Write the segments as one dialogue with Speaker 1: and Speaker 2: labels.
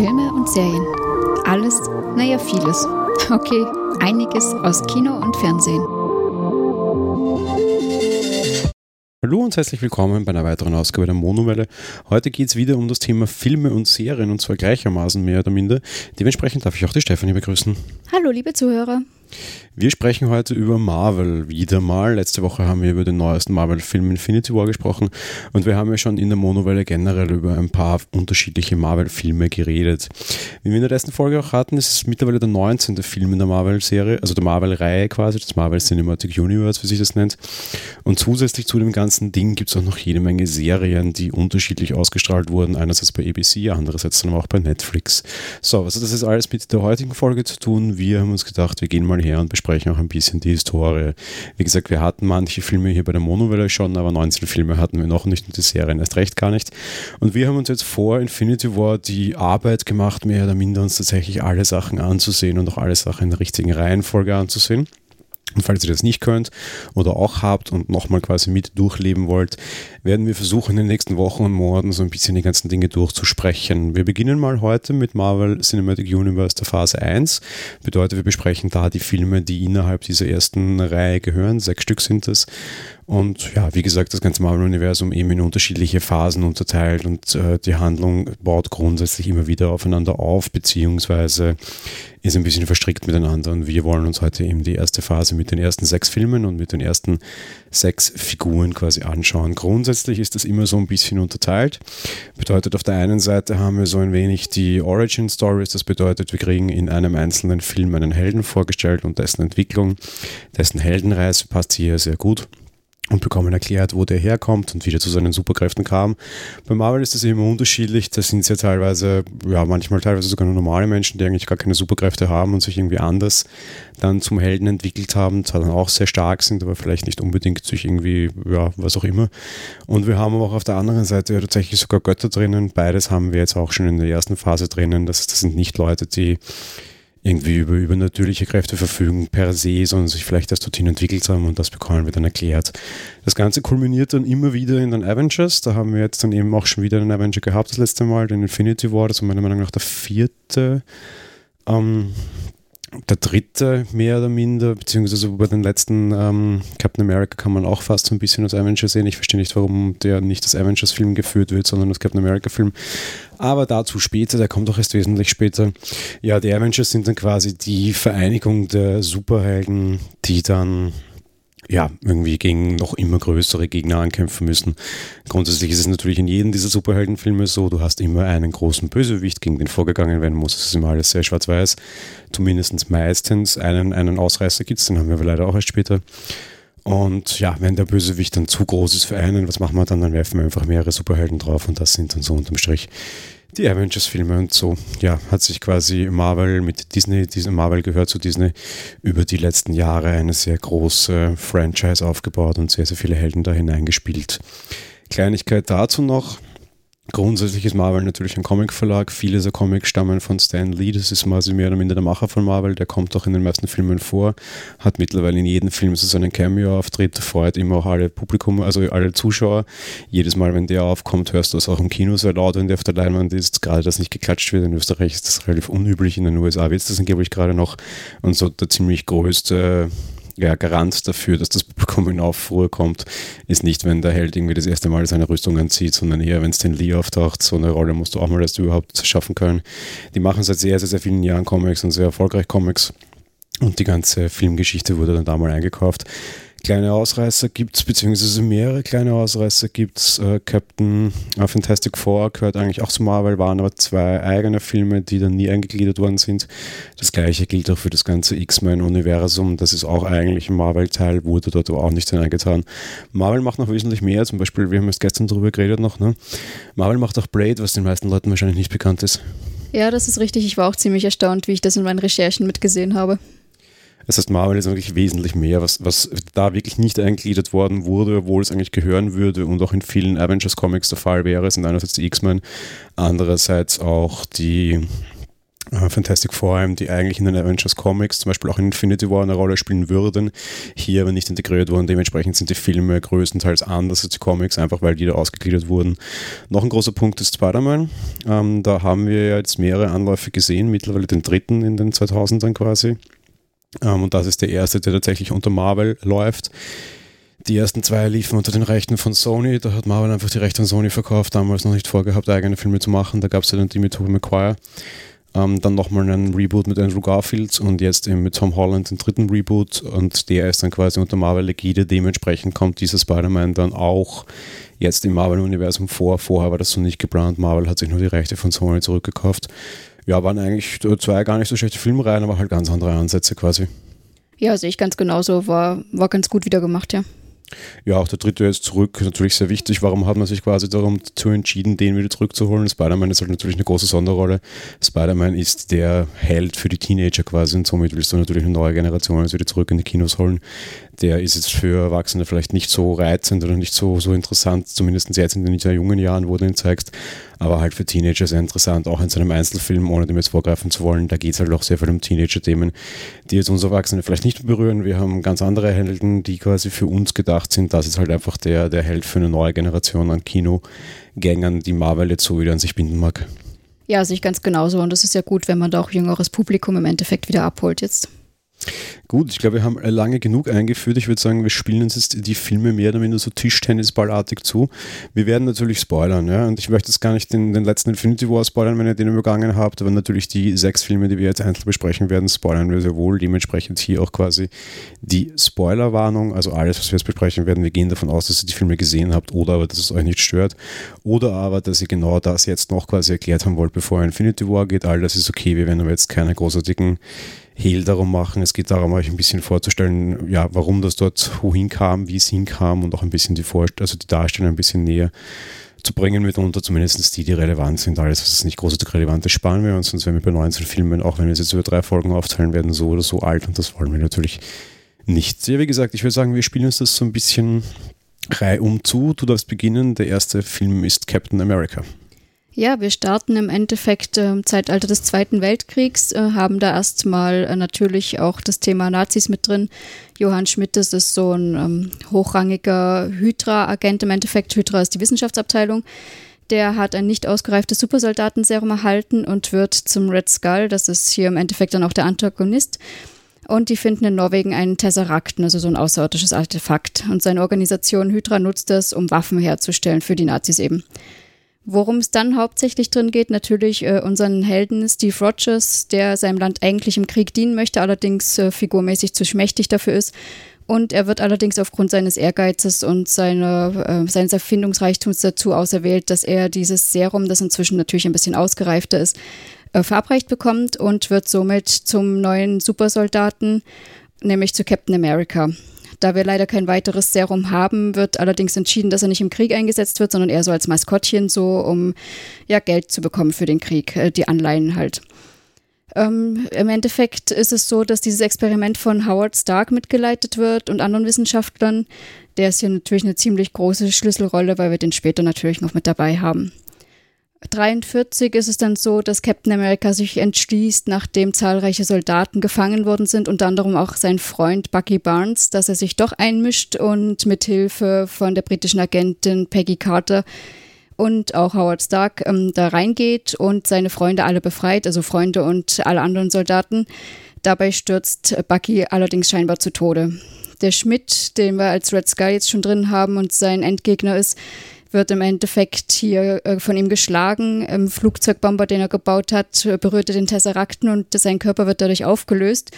Speaker 1: Filme und Serien. Alles, naja, vieles. Okay, einiges aus Kino und Fernsehen.
Speaker 2: Hallo und herzlich willkommen bei einer weiteren Ausgabe der Monowelle. Heute geht es wieder um das Thema Filme und Serien und zwar gleichermaßen mehr oder minder. Dementsprechend darf ich auch die Stefanie begrüßen.
Speaker 1: Hallo, liebe Zuhörer.
Speaker 2: Wir sprechen heute über Marvel wieder mal. Letzte Woche haben wir über den neuesten Marvel-Film Infinity War gesprochen und wir haben ja schon in der Monowelle generell über ein paar unterschiedliche Marvel-Filme geredet. Wie wir in der letzten Folge auch hatten, ist es mittlerweile der 19. Film in der Marvel-Serie, also der Marvel-Reihe quasi, das Marvel Cinematic Universe, wie sich das nennt. Und zusätzlich zu dem ganzen Ding gibt es auch noch jede Menge Serien, die unterschiedlich ausgestrahlt wurden. Einerseits bei ABC, andererseits dann auch bei Netflix. So, also das ist alles mit der heutigen Folge zu tun. Wir haben uns gedacht, wir gehen mal her und besprechen auch ein bisschen die Historie. Wie gesagt, wir hatten manche Filme hier bei der Monowelle schon, aber 19 Filme hatten wir noch nicht und die Serien erst recht gar nicht. Und wir haben uns jetzt vor Infinity War die Arbeit gemacht, mehr oder minder uns tatsächlich alle Sachen anzusehen und auch alle Sachen in der richtigen Reihenfolge anzusehen. Und falls ihr das nicht könnt oder auch habt und nochmal quasi mit durchleben wollt, werden wir versuchen, in den nächsten Wochen und Monaten so ein bisschen die ganzen Dinge durchzusprechen. Wir beginnen mal heute mit Marvel Cinematic Universe der Phase 1. Bedeutet, wir besprechen da die Filme, die innerhalb dieser ersten Reihe gehören. Sechs Stück sind es. Und ja, wie gesagt, das ganze Marvel-Universum eben in unterschiedliche Phasen unterteilt und äh, die Handlung baut grundsätzlich immer wieder aufeinander auf, beziehungsweise ist ein bisschen verstrickt miteinander. Und wir wollen uns heute eben die erste Phase mit den ersten sechs Filmen und mit den ersten sechs Figuren quasi anschauen. Grundsätzlich ist das immer so ein bisschen unterteilt. Bedeutet, auf der einen Seite haben wir so ein wenig die Origin Stories. Das bedeutet, wir kriegen in einem einzelnen Film einen Helden vorgestellt und dessen Entwicklung, dessen Heldenreise passt hier sehr gut und bekommen erklärt, wo der herkommt und wie der zu seinen Superkräften kam. Bei Marvel ist das immer unterschiedlich. Da sind es ja teilweise, ja, manchmal teilweise sogar nur normale Menschen, die eigentlich gar keine Superkräfte haben und sich irgendwie anders dann zum Helden entwickelt haben, zwar dann auch sehr stark sind, aber vielleicht nicht unbedingt durch irgendwie, ja, was auch immer. Und wir haben aber auch auf der anderen Seite ja tatsächlich sogar Götter drinnen. Beides haben wir jetzt auch schon in der ersten Phase drinnen. Das, das sind nicht Leute, die irgendwie über übernatürliche Kräfte verfügen per se, sondern sich vielleicht erst dorthin entwickelt haben und das bekommen wir dann erklärt. Das Ganze kulminiert dann immer wieder in den Avengers. Da haben wir jetzt dann eben auch schon wieder einen Avenger gehabt das letzte Mal, den Infinity War, das war meiner Meinung nach der vierte. Ähm, der dritte mehr oder minder, beziehungsweise über den letzten ähm, Captain America kann man auch fast so ein bisschen als Avenger sehen. Ich verstehe nicht, warum der nicht als Avengers-Film geführt wird, sondern als Captain America-Film. Aber dazu später, der kommt auch erst wesentlich später. Ja, die Avengers sind dann quasi die Vereinigung der Superhelden, die dann ja, irgendwie gegen noch immer größere Gegner ankämpfen müssen. Grundsätzlich ist es natürlich in jedem dieser Superheldenfilme so, du hast immer einen großen Bösewicht, gegen den vorgegangen werden muss. Es ist immer alles sehr schwarz-weiß. Zumindest meistens einen, einen Ausreißer gibt es, den haben wir leider auch erst später. Und ja, wenn der Bösewicht dann zu groß ist für einen, was machen wir dann? Dann werfen wir einfach mehrere Superhelden drauf und das sind dann so unterm Strich die Avengers-Filme und so. Ja, hat sich quasi Marvel mit Disney, Disney, Marvel gehört zu Disney, über die letzten Jahre eine sehr große Franchise aufgebaut und sehr, sehr viele Helden da hineingespielt. Kleinigkeit dazu noch. Grundsätzlich ist Marvel natürlich ein Comic-Verlag. Viele dieser Comics stammen von Stan Lee. Das ist quasi mehr oder minder der Macher von Marvel. Der kommt auch in den meisten Filmen vor. Hat mittlerweile in jedem Film so seinen Cameo-Auftritt. Freut immer auch alle Publikum, also alle Zuschauer. Jedes Mal, wenn der aufkommt, hörst du es auch im Kino sehr laut, wenn der auf der Leinwand ist. Gerade, dass nicht geklatscht wird. In Österreich ist das relativ unüblich. In den USA wird es das angeblich gerade noch. Und so der ziemlich größte ja, Garant dafür, dass das Publikum in Aufruhr kommt, ist nicht, wenn der Held irgendwie das erste Mal seine Rüstung anzieht, sondern eher, wenn es den Lee auftaucht. So eine Rolle musst du auch mal erst überhaupt schaffen können. Die machen seit sehr, sehr, sehr vielen Jahren Comics und sehr erfolgreich Comics. Und die ganze Filmgeschichte wurde dann da mal eingekauft kleine Ausreißer gibt es, beziehungsweise mehrere kleine Ausreißer gibt es. Äh, Captain äh, Fantastic Four gehört eigentlich auch zu Marvel, waren aber zwei eigene Filme, die dann nie eingegliedert worden sind. Das gleiche gilt auch für das ganze X-Men-Universum. Das ist auch eigentlich ein Marvel-Teil, wurde dort aber auch nicht hineingetan. Marvel macht noch wesentlich mehr, zum Beispiel, wir haben erst gestern darüber geredet noch, ne? Marvel macht auch Blade, was den meisten Leuten wahrscheinlich nicht bekannt ist.
Speaker 1: Ja, das ist richtig. Ich war auch ziemlich erstaunt, wie ich das in meinen Recherchen mitgesehen habe.
Speaker 2: Das heißt, Marvel ist wirklich wesentlich mehr, was, was da wirklich nicht eingegliedert worden wurde, obwohl es eigentlich gehören würde und auch in vielen Avengers Comics der Fall wäre, sind einerseits die X-Men, andererseits auch die äh, Fantastic Four, die eigentlich in den Avengers Comics, zum Beispiel auch in Infinity War eine Rolle spielen würden, hier aber nicht integriert wurden. Dementsprechend sind die Filme größtenteils anders als die Comics, einfach weil die da ausgegliedert wurden. Noch ein großer Punkt ist Spider-Man. Ähm, da haben wir jetzt mehrere Anläufe gesehen, mittlerweile den dritten in den 2000ern quasi. Ähm, und das ist der erste, der tatsächlich unter Marvel läuft. Die ersten zwei liefen unter den Rechten von Sony. Da hat Marvel einfach die Rechte an Sony verkauft, damals noch nicht vorgehabt, eigene Filme zu machen. Da gab es ja dann die mit Tobey Maguire. Ähm, dann nochmal einen Reboot mit Andrew Garfield und jetzt eben mit Tom Holland den dritten Reboot und der ist dann quasi unter Marvel-Legide. Dementsprechend kommt dieser Spider-Man dann auch jetzt im Marvel-Universum vor. Vorher war das so nicht geplant. Marvel hat sich nur die Rechte von Sony zurückgekauft. Ja, waren eigentlich zwei gar nicht so schlechte Filmreihen, aber halt ganz andere Ansätze quasi.
Speaker 1: Ja, sehe ich ganz genauso. War, war ganz gut wieder gemacht, ja.
Speaker 2: Ja, auch der dritte ist zurück, natürlich sehr wichtig. Warum hat man sich quasi darum zu entschieden, den wieder zurückzuholen? Spider-Man ist halt natürlich eine große Sonderrolle. Spider-Man ist der Held für die Teenager quasi und somit willst du natürlich eine neue Generation wieder zurück in die Kinos holen. Der ist jetzt für Erwachsene vielleicht nicht so reizend oder nicht so, so interessant, zumindest jetzt in den sehr jungen Jahren, wo du ihn zeigst, aber halt für Teenager sehr interessant, auch in seinem Einzelfilm, ohne dem jetzt vorgreifen zu wollen. Da geht es halt auch sehr viel um Teenager-Themen, die jetzt uns Erwachsene vielleicht nicht berühren. Wir haben ganz andere Helden, die quasi für uns gedacht sind. Das ist halt einfach der, der Held für eine neue Generation an Kinogängern, die Marvel jetzt so wieder an sich binden mag.
Speaker 1: Ja, sehe ich ganz genauso. Und es ist ja gut, wenn man da auch jüngeres Publikum im Endeffekt wieder abholt jetzt.
Speaker 2: Gut, ich glaube, wir haben lange genug eingeführt. Ich würde sagen, wir spielen uns jetzt die Filme mehr oder weniger so Tischtennisballartig zu. Wir werden natürlich spoilern, ja. Und ich möchte jetzt gar nicht den, den letzten Infinity War spoilern, wenn ihr den übergangen habt, aber natürlich die sechs Filme, die wir jetzt einzeln besprechen werden, spoilern wir sehr wohl. Dementsprechend hier auch quasi die Spoilerwarnung, also alles, was wir jetzt besprechen werden. Wir gehen davon aus, dass ihr die Filme gesehen habt oder aber, dass es euch nicht stört. Oder aber, dass ihr genau das jetzt noch quasi erklärt haben wollt, bevor Infinity War geht. All das ist okay. Wir werden aber jetzt keine großartigen Hehl darum machen. Es geht darum, euch ein bisschen vorzustellen, ja, warum das dort wohin kam, wie es hinkam und auch ein bisschen die Vorstellung, also die Darstellung ein bisschen näher zu bringen mitunter, zumindest die, die relevant sind. Alles, was nicht großartig relevant ist, sparen wir uns, sonst werden wir bei 19 Filmen, auch wenn wir es jetzt über drei Folgen aufteilen werden, so oder so alt und das wollen wir natürlich nicht. Ja, wie gesagt, ich würde sagen, wir spielen uns das so ein bisschen reihum zu. Du darfst beginnen. Der erste Film ist Captain America.
Speaker 1: Ja, wir starten im Endeffekt im Zeitalter des Zweiten Weltkriegs, äh, haben da erstmal äh, natürlich auch das Thema Nazis mit drin. Johann Schmidt, das ist so ein ähm, hochrangiger Hydra-Agent im Endeffekt. Hydra ist die Wissenschaftsabteilung. Der hat ein nicht ausgereiftes Supersoldatenserum erhalten und wird zum Red Skull, das ist hier im Endeffekt dann auch der Antagonist. Und die finden in Norwegen einen Tesserakten, also so ein außerirdisches Artefakt. Und seine Organisation Hydra nutzt das, um Waffen herzustellen für die Nazis eben. Worum es dann hauptsächlich drin geht, natürlich äh, unseren Helden Steve Rogers, der seinem Land eigentlich im Krieg dienen möchte, allerdings äh, figurmäßig zu schmächtig dafür ist. Und er wird allerdings aufgrund seines Ehrgeizes und seiner, äh, seines Erfindungsreichtums dazu auserwählt, dass er dieses Serum, das inzwischen natürlich ein bisschen ausgereifter ist, äh, verabreicht bekommt und wird somit zum neuen Supersoldaten, nämlich zu Captain America. Da wir leider kein weiteres Serum haben, wird allerdings entschieden, dass er nicht im Krieg eingesetzt wird, sondern eher so als Maskottchen, so um ja, Geld zu bekommen für den Krieg, äh, die Anleihen halt. Ähm, Im Endeffekt ist es so, dass dieses Experiment von Howard Stark mitgeleitet wird und anderen Wissenschaftlern. Der ist hier natürlich eine ziemlich große Schlüsselrolle, weil wir den später natürlich noch mit dabei haben. 43 ist es dann so, dass Captain America sich entschließt, nachdem zahlreiche Soldaten gefangen worden sind, unter anderem auch sein Freund Bucky Barnes, dass er sich doch einmischt und mit Hilfe von der britischen Agentin Peggy Carter und auch Howard Stark ähm, da reingeht und seine Freunde alle befreit, also Freunde und alle anderen Soldaten. Dabei stürzt Bucky allerdings scheinbar zu Tode. Der Schmidt, den wir als Red Sky jetzt schon drin haben und sein Endgegner ist, wird im Endeffekt hier äh, von ihm geschlagen. Im Flugzeugbomber, den er gebaut hat, berührt er den Tesserakten und sein Körper wird dadurch aufgelöst.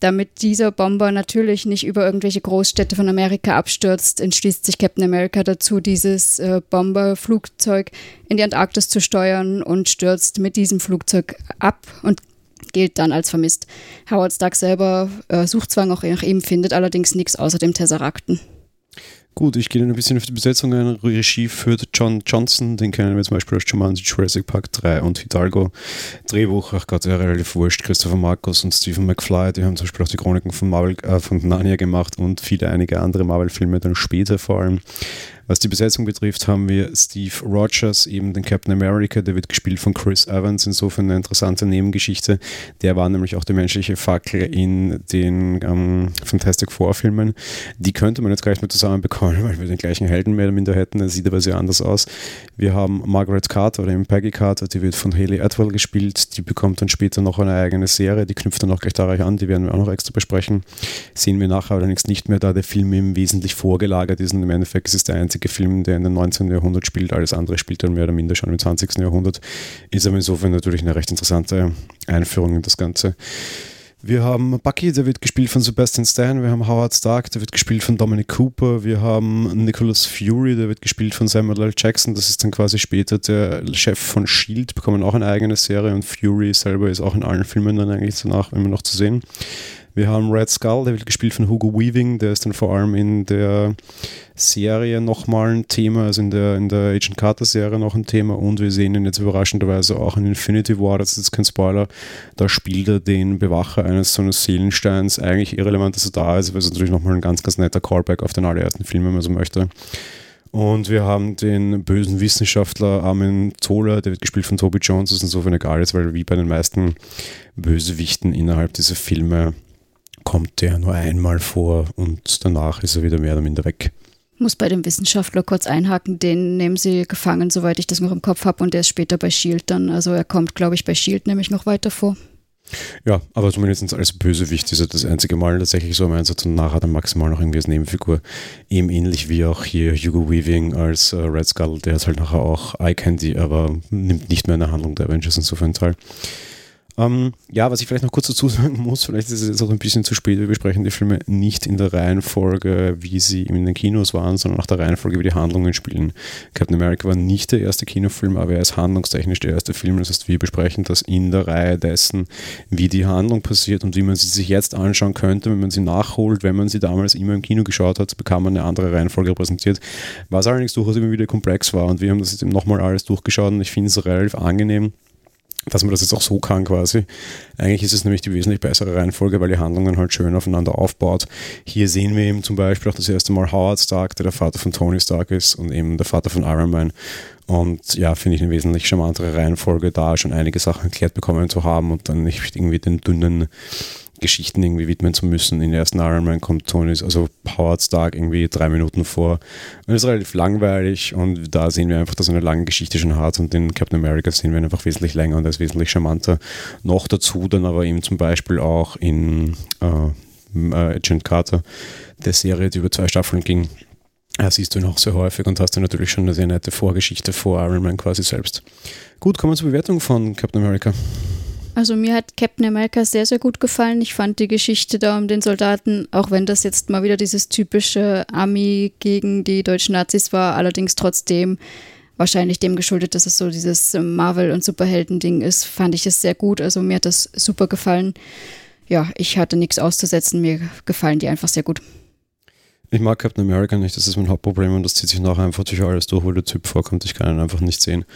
Speaker 1: Damit dieser Bomber natürlich nicht über irgendwelche Großstädte von Amerika abstürzt, entschließt sich Captain America dazu, dieses äh, Bomberflugzeug in die Antarktis zu steuern und stürzt mit diesem Flugzeug ab und gilt dann als vermisst. Howard Stark selber äh, sucht zwar noch nach ihm, findet allerdings nichts außer dem Tesserakten.
Speaker 2: Gut, ich gehe ein bisschen auf die Besetzung ein. Regie führt John Johnson, den kennen wir zum Beispiel aus Jumanji, Jurassic Park 3 und Hidalgo. Drehbuch, ach Gott, ja, relativ wurscht, Christopher Marcos und Stephen McFly, die haben zum Beispiel auch die Chroniken von Marvel, äh, von Narnia gemacht und viele einige andere Marvel-Filme dann später vor allem. Was die Besetzung betrifft, haben wir Steve Rogers, eben den Captain America, der wird gespielt von Chris Evans, insofern eine interessante Nebengeschichte. Der war nämlich auch der menschliche Fackel in den ähm, Fantastic Four Filmen. Die könnte man jetzt gleich mal zusammenbekommen, weil wir den gleichen Helden mehr oder minder hätten. Er sieht aber sehr anders aus. Wir haben Margaret Carter oder eben Peggy Carter, die wird von Haley Atwell gespielt. Die bekommt dann später noch eine eigene Serie, die knüpft dann auch gleich darauf an, die werden wir auch noch extra besprechen. Sehen wir nachher allerdings nicht mehr, da der Film eben wesentlich vorgelagert ist und im Endeffekt ist es der einzige einzige Film, der in den 19. Jahrhundert spielt. Alles andere spielt dann mehr oder minder schon im 20. Jahrhundert. Ist aber insofern natürlich eine recht interessante Einführung in das Ganze. Wir haben Bucky, der wird gespielt von Sebastian Stan. Wir haben Howard Stark, der wird gespielt von Dominic Cooper. Wir haben Nicholas Fury, der wird gespielt von Samuel L. Jackson. Das ist dann quasi später der Chef von Shield, bekommen auch eine eigene Serie und Fury selber ist auch in allen Filmen dann eigentlich danach immer noch zu sehen. Wir haben Red Skull, der wird gespielt von Hugo Weaving, der ist dann vor allem in der Serie nochmal ein Thema, also in der, in der Agent Carter Serie noch ein Thema. Und wir sehen ihn jetzt überraschenderweise auch in Infinity War, das ist jetzt kein Spoiler, da spielt er den Bewacher eines so eines Seelensteins, eigentlich irrelevant, dass er da ist, aber es natürlich nochmal ein ganz, ganz netter Callback auf den allerersten Film, wenn man so möchte. Und wir haben den bösen Wissenschaftler Armin Zola, der wird gespielt von Toby Jones, das ist insofern egal ist, weil wie bei den meisten Bösewichten innerhalb dieser Filme kommt der nur einmal vor und danach ist er wieder mehr oder minder weg.
Speaker 1: Muss bei dem Wissenschaftler kurz einhaken, den nehmen sie gefangen, soweit ich das noch im Kopf habe, und der ist später bei Shield dann. Also er kommt, glaube ich, bei Shield nämlich noch weiter vor.
Speaker 2: Ja, aber zumindest als Bösewicht ist er das einzige Mal tatsächlich so im Einsatz und nachher dann maximal noch irgendwie als Nebenfigur. Eben ähnlich wie auch hier Hugo Weaving als äh, Red Skull, der ist halt nachher auch Eye Candy, aber nimmt nicht mehr in der Handlung der Avengers insofern teil. Ähm, ja, was ich vielleicht noch kurz dazu sagen muss, vielleicht ist es jetzt auch ein bisschen zu spät, wir besprechen die Filme nicht in der Reihenfolge, wie sie in den Kinos waren, sondern nach der Reihenfolge, wie die Handlungen spielen. Captain America war nicht der erste Kinofilm, aber er ist handlungstechnisch der erste Film. Das heißt, wir besprechen das in der Reihe dessen, wie die Handlung passiert und wie man sie sich jetzt anschauen könnte, wenn man sie nachholt. Wenn man sie damals immer im Kino geschaut hat, bekam man eine andere Reihenfolge präsentiert, was allerdings durchaus immer wieder komplex war. Und wir haben das jetzt eben nochmal alles durchgeschaut und ich finde es relativ angenehm dass man das jetzt auch so kann quasi. Eigentlich ist es nämlich die wesentlich bessere Reihenfolge, weil die Handlungen halt schön aufeinander aufbaut. Hier sehen wir eben zum Beispiel auch das erste Mal Howard Stark, der der Vater von Tony Stark ist und eben der Vater von Iron Man. Und ja, finde ich eine wesentlich charmantere Reihenfolge, da schon einige Sachen erklärt bekommen zu haben und dann nicht irgendwie den dünnen Geschichten irgendwie widmen zu müssen. In der ersten Iron Man kommt Tony, also Howard Stark irgendwie drei Minuten vor. Und es ist relativ langweilig und da sehen wir einfach, dass er eine lange Geschichte schon hat und den Captain America sehen wir einfach wesentlich länger und er ist wesentlich charmanter. Noch dazu dann aber eben zum Beispiel auch in äh, Agent Carter, der Serie, die über zwei Staffeln ging, ja, siehst du ihn auch sehr häufig und hast du natürlich schon eine sehr nette Vorgeschichte vor Iron Man quasi selbst. Gut, kommen wir zur Bewertung von Captain America.
Speaker 1: Also mir hat Captain America sehr, sehr gut gefallen. Ich fand die Geschichte da um den Soldaten, auch wenn das jetzt mal wieder dieses typische Army gegen die deutschen Nazis war, allerdings trotzdem wahrscheinlich dem geschuldet, dass es so dieses Marvel- und Superhelden-Ding ist, fand ich es sehr gut. Also mir hat das super gefallen. Ja, ich hatte nichts auszusetzen. Mir gefallen die einfach sehr gut.
Speaker 2: Ich mag Captain America nicht, das ist mein Hauptproblem und das zieht sich nachher einfach durch alles durch, wo der Typ vorkommt. Ich kann ihn einfach nicht sehen.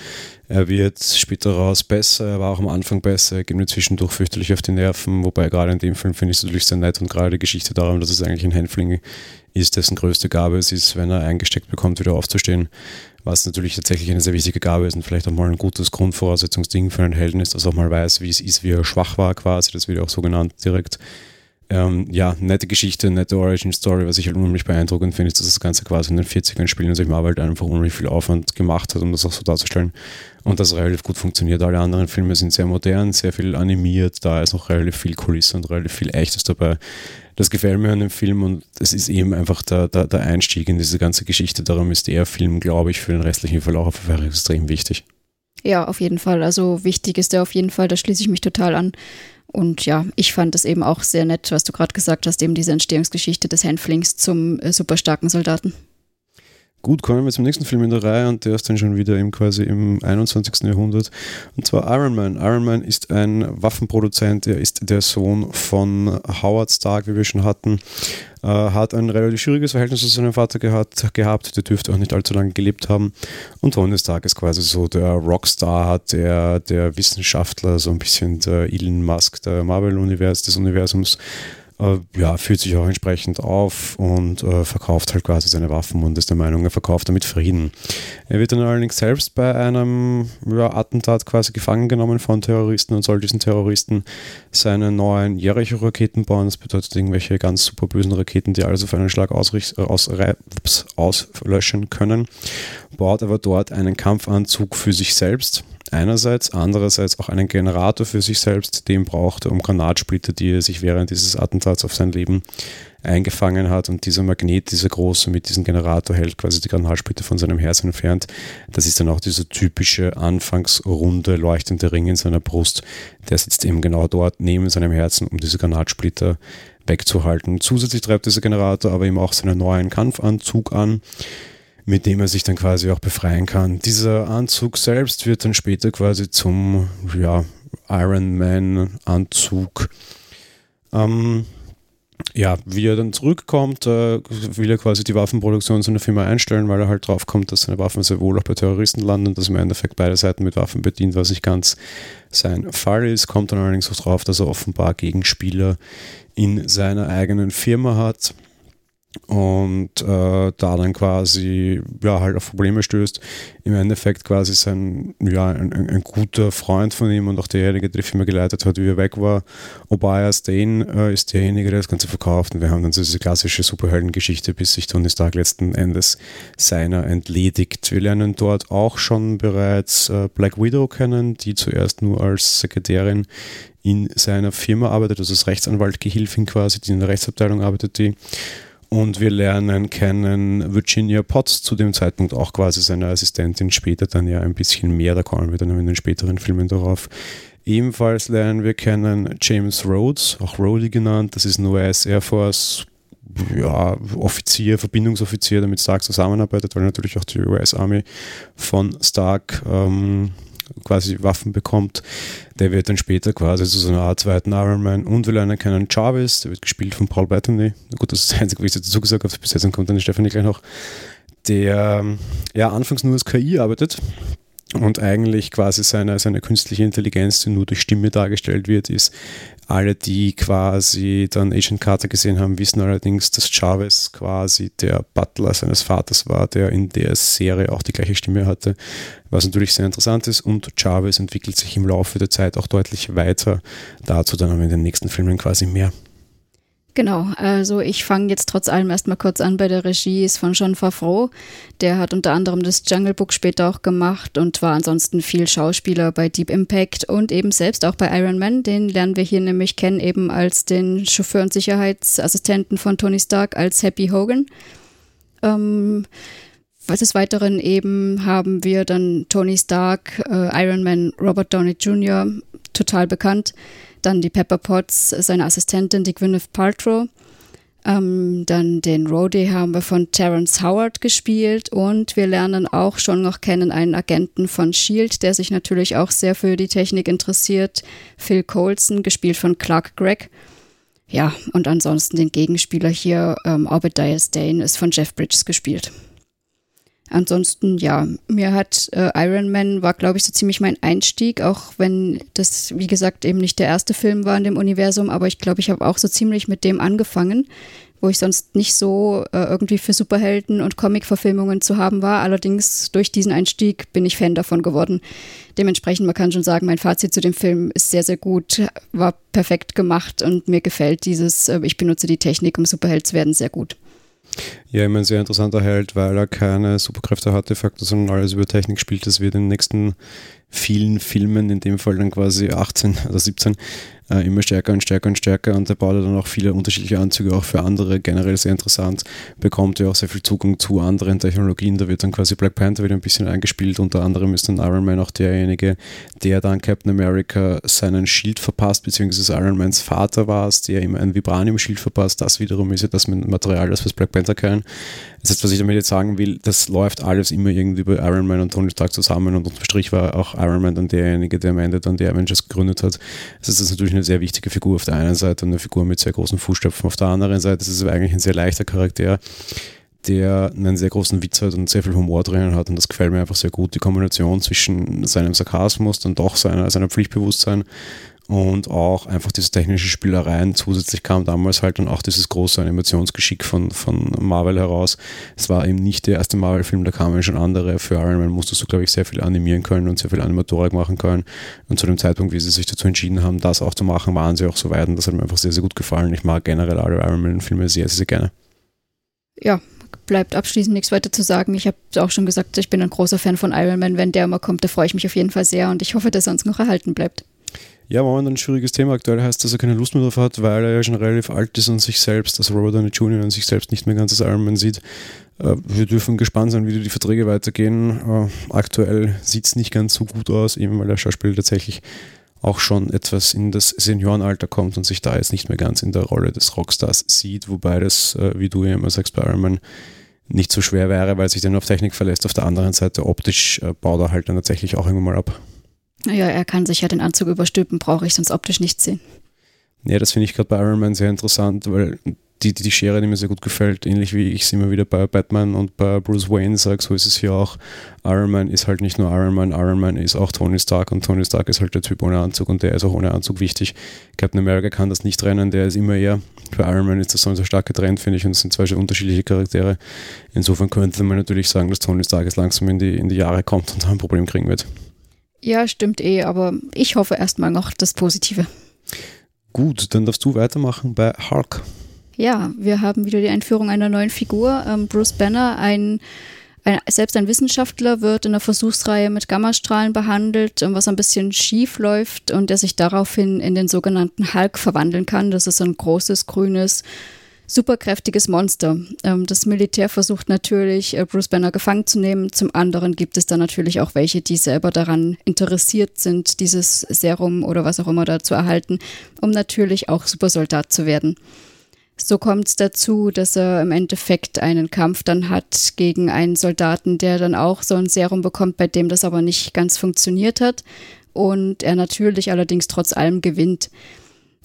Speaker 2: Er wird später raus besser, er war auch am Anfang besser, er geht mir zwischendurch fürchterlich auf die Nerven, wobei gerade in dem Film finde ich es natürlich sehr nett und gerade die Geschichte darum, dass es eigentlich ein Hänfling ist, dessen größte Gabe es ist, wenn er eingesteckt bekommt, wieder aufzustehen. Was natürlich tatsächlich eine sehr wichtige Gabe ist und vielleicht auch mal ein gutes Grundvoraussetzungsding für einen Helden ist, dass er auch mal weiß, wie es ist, wie er schwach war quasi, das wird auch so genannt direkt ähm, ja, nette Geschichte, nette Origin-Story. Was ich halt unheimlich beeindruckend finde, ist, dass das Ganze quasi in den 40ern spielt und sich Marvel halt einfach unheimlich viel Aufwand gemacht hat, um das auch so darzustellen. Und das relativ gut funktioniert. Alle anderen Filme sind sehr modern, sehr viel animiert, da ist noch relativ viel Kulisse und relativ viel Echtes dabei. Das gefällt mir an dem Film und es ist eben einfach der, der, der Einstieg in diese ganze Geschichte. Darum ist der Film, glaube ich, für den restlichen Verlauf einfach extrem wichtig.
Speaker 1: Ja, auf jeden Fall. Also wichtig ist der auf jeden Fall, da schließe ich mich total an. Und ja, ich fand es eben auch sehr nett, was du gerade gesagt hast, eben diese Entstehungsgeschichte des Hänflings zum äh, super starken Soldaten.
Speaker 2: Gut, kommen wir zum nächsten Film in der Reihe und der ist dann schon wieder im, quasi im 21. Jahrhundert. Und zwar Iron Man. Iron Man ist ein Waffenproduzent, er ist der Sohn von Howard Stark, wie wir schon hatten. Äh, hat ein relativ schwieriges Verhältnis zu seinem Vater gehabt, gehabt, der dürfte auch nicht allzu lange gelebt haben. Und Tony Stark ist quasi so der Rockstar, der, der Wissenschaftler, so ein bisschen der Elon Musk der Marvel-Univers, des Universums äh, ja, fühlt sich auch entsprechend auf und äh, verkauft halt quasi seine Waffen und ist der Meinung, er verkauft damit Frieden. Er wird dann allerdings selbst bei einem ja, Attentat quasi gefangen genommen von Terroristen und soll diesen Terroristen seine neuen Jericho-Raketen bauen. Das bedeutet irgendwelche ganz super bösen Raketen, die alles auf einen Schlag ausricht, äh, aus, auslöschen können. Baut aber dort einen Kampfanzug für sich selbst einerseits, andererseits auch einen Generator für sich selbst, den brauchte, um Granatsplitter, die er sich während dieses Attentats auf sein Leben eingefangen hat. Und dieser Magnet, dieser große mit diesem Generator hält quasi die Granatsplitter von seinem Herz entfernt. Das ist dann auch dieser typische anfangsrunde leuchtende Ring in seiner Brust. Der sitzt eben genau dort neben seinem Herzen, um diese Granatsplitter wegzuhalten. Zusätzlich treibt dieser Generator aber eben auch seinen neuen Kampfanzug an mit dem er sich dann quasi auch befreien kann. Dieser Anzug selbst wird dann später quasi zum ja, Iron Man Anzug. Ähm, ja, wie er dann zurückkommt, äh, will er quasi die Waffenproduktion seiner Firma einstellen, weil er halt drauf kommt, dass seine Waffen sehr wohl auch bei Terroristen landen dass im Endeffekt beide Seiten mit Waffen bedient, was nicht ganz sein Fall ist. Kommt dann allerdings auch drauf, dass er offenbar Gegenspieler in seiner eigenen Firma hat und äh, da dann quasi ja halt auf Probleme stößt. Im Endeffekt quasi sein ja ein, ein, ein, guter Freund von ihm und auch derjenige, der die Firma geleitet hat, wie er weg war. Obias Dane äh, ist derjenige, der das Ganze verkauft und wir haben dann diese klassische Superheldengeschichte, bis sich Tony Stark letzten Endes seiner entledigt. Wir lernen dort auch schon bereits äh, Black Widow kennen, die zuerst nur als Sekretärin in seiner Firma arbeitet, also als Rechtsanwaltgehilfin quasi, die in der Rechtsabteilung arbeitet, die und wir lernen kennen Virginia Potts, zu dem Zeitpunkt auch quasi seine Assistentin, später dann ja ein bisschen mehr, da kommen wir dann in den späteren Filmen darauf. Ebenfalls lernen wir kennen James Rhodes, auch Rhodey genannt, das ist ein US Air Force ja, Offizier, Verbindungsoffizier, damit Stark zusammenarbeitet, weil natürlich auch die US Army von Stark ähm, quasi Waffen bekommt. Der wird dann später quasi zu so einer Art zweiten Iron Man. Und wir lernen keinen Jarvis, der wird gespielt von Paul Bettany. Gut, das ist das Einzige, was ich dazu gesagt habe. Bis jetzt kommt dann Stefanie gleich noch. Der ja anfangs nur als KI arbeitet und eigentlich quasi seine, seine künstliche Intelligenz, die nur durch Stimme dargestellt wird, ist. Alle, die quasi dann Agent Carter gesehen haben, wissen allerdings, dass Chavez quasi der Butler seines Vaters war, der in der Serie auch die gleiche Stimme hatte, was natürlich sehr interessant ist. Und Chavez entwickelt sich im Laufe der Zeit auch deutlich weiter. Dazu dann in den nächsten Filmen quasi mehr.
Speaker 1: Genau, also ich fange jetzt trotz allem erstmal kurz an bei der Regie, ist von John Favreau. Der hat unter anderem das Jungle Book später auch gemacht und war ansonsten viel Schauspieler bei Deep Impact und eben selbst auch bei Iron Man. Den lernen wir hier nämlich kennen, eben als den Chauffeur- und Sicherheitsassistenten von Tony Stark als Happy Hogan. Ähm, des Weiteren eben haben wir dann Tony Stark, äh, Iron Man, Robert Downey Jr., total bekannt dann die Pepper Potts, seine Assistentin, die Gwyneth Paltrow. Ähm, dann den Rhodey haben wir von Terence Howard gespielt und wir lernen auch schon noch kennen einen Agenten von Shield, der sich natürlich auch sehr für die Technik interessiert. Phil Colson, gespielt von Clark Gregg. Ja, und ansonsten den Gegenspieler hier, ähm, Obadiah Stane, ist von Jeff Bridges gespielt. Ansonsten, ja, mir hat äh, Iron Man war, glaube ich, so ziemlich mein Einstieg, auch wenn das, wie gesagt, eben nicht der erste Film war in dem Universum, aber ich glaube, ich habe auch so ziemlich mit dem angefangen, wo ich sonst nicht so äh, irgendwie für Superhelden und Comic-Verfilmungen zu haben war. Allerdings durch diesen Einstieg bin ich Fan davon geworden. Dementsprechend, man kann schon sagen, mein Fazit zu dem Film ist sehr, sehr gut, war perfekt gemacht und mir gefällt dieses, äh, ich benutze die Technik, um Superheld zu werden, sehr gut.
Speaker 2: Ja, immer ein sehr interessanter Held, weil er keine Superkräfte hat, de facto, sondern alles über Technik spielt. Das wird in den nächsten vielen Filmen, in dem Fall dann quasi 18 oder 17, äh, immer stärker und stärker und stärker und er baut dann auch viele unterschiedliche Anzüge auch für andere, generell sehr interessant, bekommt ja auch sehr viel Zugang zu anderen Technologien, da wird dann quasi Black Panther wieder ein bisschen eingespielt, unter anderem ist dann Iron Man auch derjenige, der dann Captain America seinen Schild verpasst, beziehungsweise Iron Mans Vater war es, der ihm ein Vibranium-Schild verpasst, das wiederum ist ja das Material, das was Black Panther kann. Das heißt, was ich damit jetzt sagen will, das läuft alles immer irgendwie bei Iron Man und Tony Stark zusammen und unterm Strich war auch Iron Man dann derjenige, der am Ende dann die Avengers gegründet hat. Das ist natürlich eine sehr wichtige Figur auf der einen Seite und eine Figur mit sehr großen Fußstapfen auf der anderen Seite. Das ist eigentlich ein sehr leichter Charakter der einen sehr großen Witz hat und sehr viel Humor drinnen hat und das gefällt mir einfach sehr gut. Die Kombination zwischen seinem Sarkasmus und doch seiner, seiner Pflichtbewusstsein und auch einfach diese technische Spielereien. Zusätzlich kam damals halt dann auch dieses große Animationsgeschick von, von Marvel heraus. Es war eben nicht der erste Marvel-Film, da kamen schon andere. Für Iron Man musstest du, glaube ich, sehr viel animieren können und sehr viel Animatorik machen können. Und zu dem Zeitpunkt, wie sie sich dazu entschieden haben, das auch zu machen, waren sie auch so weit und das hat mir einfach sehr, sehr gut gefallen. Ich mag generell alle Iron Man-Filme sehr, sehr, sehr gerne.
Speaker 1: Ja, bleibt abschließend nichts weiter zu sagen. Ich habe auch schon gesagt, ich bin ein großer Fan von Iron Man. Wenn der mal kommt, da freue ich mich auf jeden Fall sehr und ich hoffe, dass er uns noch erhalten bleibt.
Speaker 2: Ja, momentan ein schwieriges Thema. Aktuell heißt, dass er keine Lust mehr drauf hat, weil er ja schon relativ alt ist und sich selbst, also Robert Downey Jr. und sich selbst nicht mehr ganz als Iron Man sieht. Äh, wir dürfen gespannt sein, wie die Verträge weitergehen. Äh, aktuell sieht es nicht ganz so gut aus, eben weil der Schauspieler tatsächlich auch schon etwas in das Seniorenalter kommt und sich da jetzt nicht mehr ganz in der Rolle des Rockstars sieht, wobei das, äh, wie du ja immer sagst, bei Iron Man nicht so schwer wäre, weil sich dann auf Technik verlässt. Auf der anderen Seite optisch baut er halt dann tatsächlich auch irgendwann mal ab.
Speaker 1: Ja, er kann sich ja den Anzug überstülpen, brauche ich sonst optisch nicht sehen.
Speaker 2: Ja, das finde ich gerade bei Iron Man sehr interessant, weil die, die, die Schere, die mir sehr gut gefällt, ähnlich wie ich es immer wieder bei Batman und bei Bruce Wayne sage, so ist es hier auch. Iron Man ist halt nicht nur Iron Man, Iron Man ist auch Tony Stark und Tony Stark ist halt der Typ ohne Anzug und der ist auch ohne Anzug wichtig. Captain America kann das nicht trennen, der ist immer eher. Bei Iron Man ist das so ein sehr stark getrennt, finde ich, und es sind zwei unterschiedliche Charaktere. Insofern könnte man natürlich sagen, dass Tony Stark jetzt langsam in die, in die Jahre kommt und da ein Problem kriegen wird.
Speaker 1: Ja, stimmt eh, aber ich hoffe erstmal noch das Positive.
Speaker 2: Gut, dann darfst du weitermachen bei Hulk.
Speaker 1: Ja, wir haben wieder die Einführung einer neuen Figur. Ähm, Bruce Banner, ein, ein, selbst ein Wissenschaftler, wird in der Versuchsreihe mit Gammastrahlen behandelt, ähm, was ein bisschen schief läuft und der sich daraufhin in den sogenannten Hulk verwandeln kann. Das ist ein großes, grünes, superkräftiges Monster. Ähm, das Militär versucht natürlich, äh, Bruce Banner gefangen zu nehmen. Zum anderen gibt es da natürlich auch welche, die selber daran interessiert sind, dieses Serum oder was auch immer da zu erhalten, um natürlich auch Supersoldat zu werden. So kommt es dazu, dass er im Endeffekt einen Kampf dann hat gegen einen Soldaten, der dann auch so ein Serum bekommt, bei dem das aber nicht ganz funktioniert hat. Und er natürlich allerdings trotz allem gewinnt.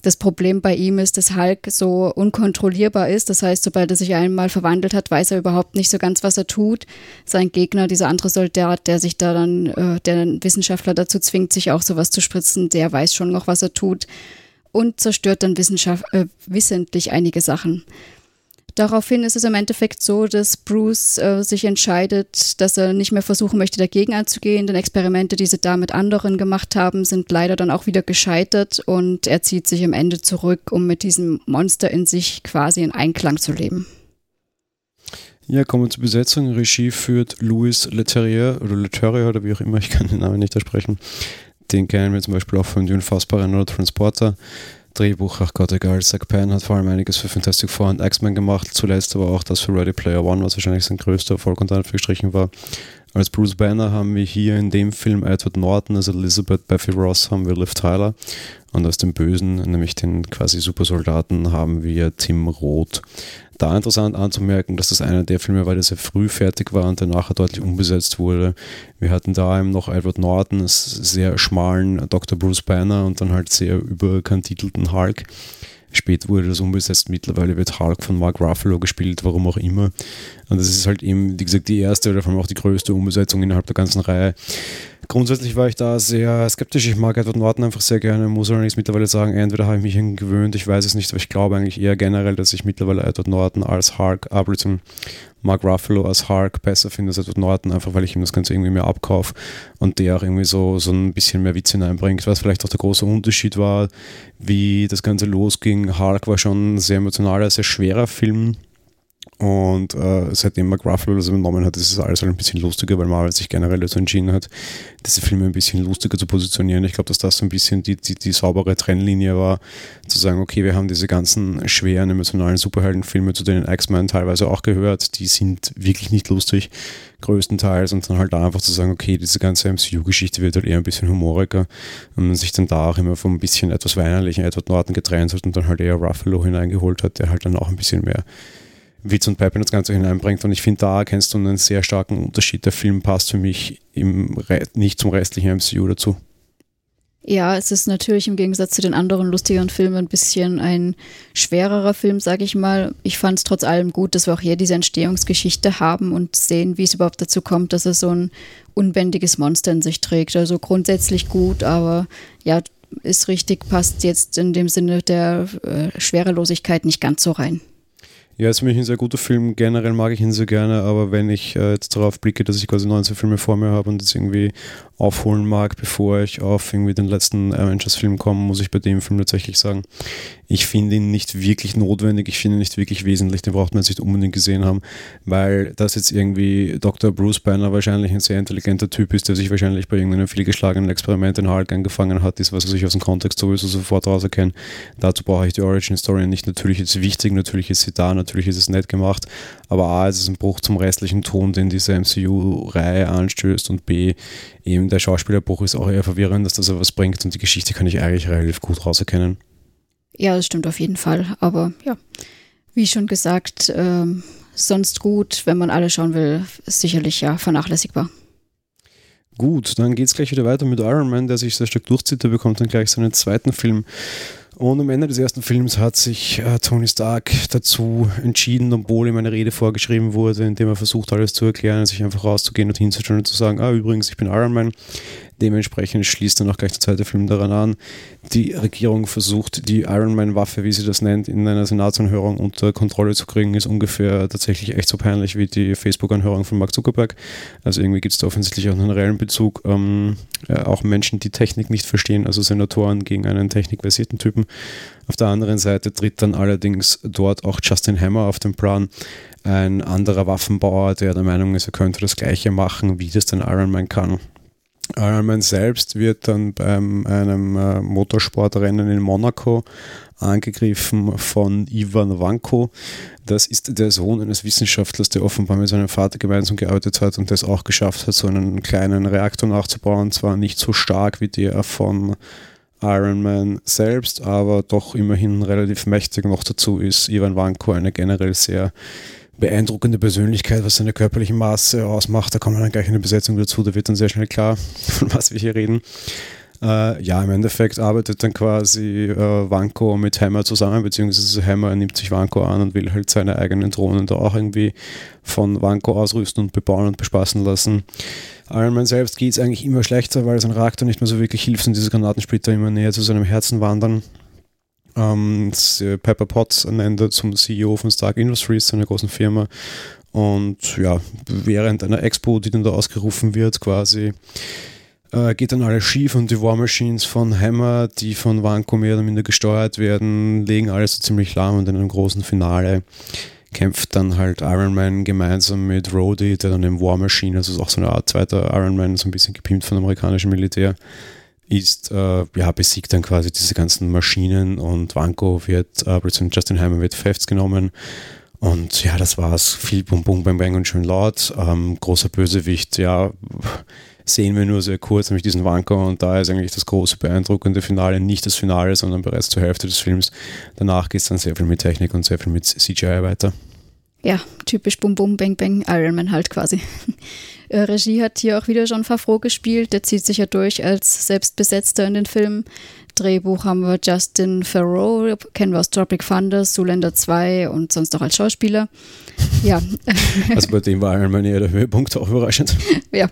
Speaker 1: Das Problem bei ihm ist, dass Hulk so unkontrollierbar ist. Das heißt, sobald er sich einmal verwandelt hat, weiß er überhaupt nicht so ganz, was er tut. Sein Gegner, dieser andere Soldat, der sich da dann, äh, der Wissenschaftler dazu zwingt, sich auch sowas zu spritzen, der weiß schon noch, was er tut und zerstört dann Wissenschaft, äh, wissentlich einige Sachen. Daraufhin ist es im Endeffekt so, dass Bruce äh, sich entscheidet, dass er nicht mehr versuchen möchte, dagegen anzugehen. Denn Experimente, die sie da mit anderen gemacht haben, sind leider dann auch wieder gescheitert und er zieht sich am Ende zurück, um mit diesem Monster in sich quasi in Einklang zu leben.
Speaker 2: Ja, kommen wir zur Besetzung. Regie führt Louis Leterrier oder Leterrier oder wie auch immer, ich kann den Namen nicht aussprechen. Den kennen wir zum Beispiel auch von Die Unfassbaren oder Transporter. Drehbuch, ach Gott, egal. Zach Penn hat vor allem einiges für Fantastic Four und X-Men gemacht, zuletzt aber auch das für Ready Player One, was wahrscheinlich sein größter Erfolg unter Anführungsstrichen war. Als Bruce Banner haben wir hier in dem Film Edward Norton, als Elizabeth Buffy Ross haben wir Liv Tyler und aus dem Bösen, nämlich den quasi Supersoldaten, haben wir Tim Roth. Da interessant anzumerken, dass das einer der Filme war, der sehr früh fertig war und danach deutlich umbesetzt wurde. Wir hatten da eben noch Edward Norton, sehr schmalen Dr. Bruce Banner und dann halt sehr überkantitelten Hulk. Spät wurde das umgesetzt, mittlerweile wird Hulk von Mark Ruffalo gespielt, warum auch immer. Und das ist halt eben, wie gesagt, die erste oder vor allem auch die größte Umbesetzung innerhalb der ganzen Reihe. Grundsätzlich war ich da sehr skeptisch. Ich mag Edward Norton einfach sehr gerne, muss allerdings mittlerweile sagen, entweder habe ich mich irgendwie gewöhnt, ich weiß es nicht, aber ich glaube eigentlich eher generell, dass ich mittlerweile Edward Norton als Hulk, Ableton Mark Ruffalo als Hulk besser finde als Edward Norton, einfach weil ich ihm das Ganze irgendwie mehr abkaufe und der auch irgendwie so, so ein bisschen mehr Witz hineinbringt. Was vielleicht auch der große Unterschied war, wie das Ganze losging. Hulk war schon ein sehr emotionaler, sehr schwerer Film und äh, seitdem Mark das übernommen hat, ist es alles halt ein bisschen lustiger, weil Marvel sich generell dazu entschieden hat, diese Filme ein bisschen lustiger zu positionieren. Ich glaube, dass das so ein bisschen die, die, die saubere Trennlinie war, zu sagen, okay, wir haben diese ganzen schweren, emotionalen Superheldenfilme, zu denen X-Men teilweise auch gehört, die sind wirklich nicht lustig, größtenteils. Und dann halt da einfach zu sagen, okay, diese ganze MCU-Geschichte wird halt eher ein bisschen humoriger und man sich dann da auch immer vom ein bisschen etwas weinerlichen Edward Norton getrennt hat und dann halt eher Ruffalo hineingeholt hat, der halt dann auch ein bisschen mehr Witz und Pipe das Ganze hineinbringt. Und ich finde, da kennst du einen sehr starken Unterschied. Der Film passt für mich im nicht zum restlichen MCU dazu.
Speaker 1: Ja, es ist natürlich im Gegensatz zu den anderen lustigeren Filmen ein bisschen ein schwererer Film, sage ich mal. Ich fand es trotz allem gut, dass wir auch hier diese Entstehungsgeschichte haben und sehen, wie es überhaupt dazu kommt, dass er so ein unbändiges Monster in sich trägt. Also grundsätzlich gut, aber ja, ist richtig, passt jetzt in dem Sinne der äh, Schwerelosigkeit nicht ganz so rein.
Speaker 2: Ja, ist für mich ein sehr guter Film. Generell mag ich ihn sehr gerne, aber wenn ich äh, jetzt darauf blicke, dass ich quasi 19 Filme vor mir habe und das irgendwie aufholen mag, bevor ich auf irgendwie den letzten Avengers-Film komme, muss ich bei dem Film tatsächlich sagen, ich finde ihn nicht wirklich notwendig, ich finde ihn nicht wirklich wesentlich, den braucht man sich unbedingt gesehen haben, weil das jetzt irgendwie Dr. Bruce Banner wahrscheinlich ein sehr intelligenter Typ ist, der sich wahrscheinlich bei irgendeinem vielgeschlagenen Experiment in Hulk angefangen hat, ist, was er sich aus dem Kontext sowieso sofort rauserkennt. Dazu brauche ich die Origin-Story nicht. Natürlich ist es wichtig, natürlich ist sie da, natürlich ist es nett gemacht, aber A, ist es ein Bruch zum restlichen Ton, den diese MCU-Reihe anstößt und B, eben der Schauspielerbruch ist auch eher verwirrend, dass das was bringt und die Geschichte kann ich eigentlich relativ gut rauserkennen.
Speaker 1: Ja, das stimmt auf jeden Fall. Aber ja, wie schon gesagt, ähm, sonst gut, wenn man alle schauen will, ist sicherlich ja vernachlässigbar.
Speaker 2: Gut, dann geht es gleich wieder weiter mit Iron Man, der sich sehr stark durchzieht. Der bekommt dann gleich seinen zweiten Film. Und am Ende des ersten Films hat sich äh, Tony Stark dazu entschieden, obwohl ihm eine Rede vorgeschrieben wurde, in dem er versucht, alles zu erklären, sich einfach rauszugehen und hinzuschauen und zu sagen, ah, übrigens, ich bin Iron Man. Dementsprechend schließt dann auch gleich der zweite Film daran an. Die Regierung versucht, die Iron Man-Waffe, wie sie das nennt, in einer Senatsanhörung unter Kontrolle zu kriegen, ist ungefähr tatsächlich echt so peinlich wie die Facebook-Anhörung von Mark Zuckerberg. Also irgendwie gibt es da offensichtlich auch einen reellen Bezug. Ähm, äh, auch Menschen, die Technik nicht verstehen, also Senatoren gegen einen technikversierten Typen. Auf der anderen Seite tritt dann allerdings dort auch Justin Hammer auf den Plan, ein anderer Waffenbauer, der der Meinung ist, er könnte das gleiche machen, wie das dann Iron Man kann. Ironman selbst wird dann bei einem äh, Motorsportrennen in Monaco angegriffen von Ivan Vanko. Das ist der Sohn eines Wissenschaftlers, der offenbar mit seinem Vater gemeinsam gearbeitet hat und das auch geschafft hat, so einen kleinen Reaktor nachzubauen. Zwar nicht so stark wie der von Iron Man selbst, aber doch immerhin relativ mächtig. Noch dazu ist Ivan Vanko eine generell sehr beeindruckende Persönlichkeit, was seine körperliche Maße ausmacht. Da kommen wir dann gleich in der Besetzung dazu, da wird dann sehr schnell klar, von was wir hier reden. Äh, ja, im Endeffekt arbeitet dann quasi äh, Vanko mit Hammer zusammen, beziehungsweise Hammer nimmt sich Vanko an und will halt seine eigenen Drohnen da auch irgendwie von Vanko ausrüsten und bebauen und bespaßen lassen. Iron Man selbst geht es eigentlich immer schlechter, weil sein Reaktor nicht mehr so wirklich hilft und diese Granatensplitter immer näher zu seinem Herzen wandern. Ähm, äh, Pepper Potts ernannt er zum CEO von Stark Industries, seiner großen Firma. Und ja, während einer Expo, die dann da ausgerufen wird, quasi, äh, geht dann alles schief und die War Machines von Hammer, die von Vanco mehr oder minder gesteuert werden, legen alles so ziemlich lahm und in einem großen Finale kämpft dann halt Iron Man gemeinsam mit Rhodey, der dann im War Machine, also auch so eine Art zweiter Iron Man, so ein bisschen gepimpt von amerikanischem Militär, ist, äh, ja, besiegt dann quasi diese ganzen Maschinen und Vanko wird, äh, Justin Hyman wird festgenommen. Und ja, das war's. Viel Bum Bum Bang Bang und schön laut. Ähm, großer Bösewicht, ja, sehen wir nur sehr kurz, nämlich diesen Vanko. Und da ist eigentlich das große, beeindruckende Finale nicht das Finale, sondern bereits zur Hälfte des Films. Danach geht es dann sehr viel mit Technik und sehr viel mit CGI weiter.
Speaker 1: Ja, typisch Bum Bum Bang Bang Iron Man halt quasi. Äh, Regie hat hier auch wieder John Favreau gespielt. Der zieht sich ja durch als Selbstbesetzter in den Filmen. Drehbuch haben wir Justin Farrow, kennen wir aus Tropic Thunder, Zoolander 2 und sonst auch als Schauspieler. Ja.
Speaker 2: Also bei dem war Iron Man eher der Höhepunkt, auch überraschend.
Speaker 1: ja.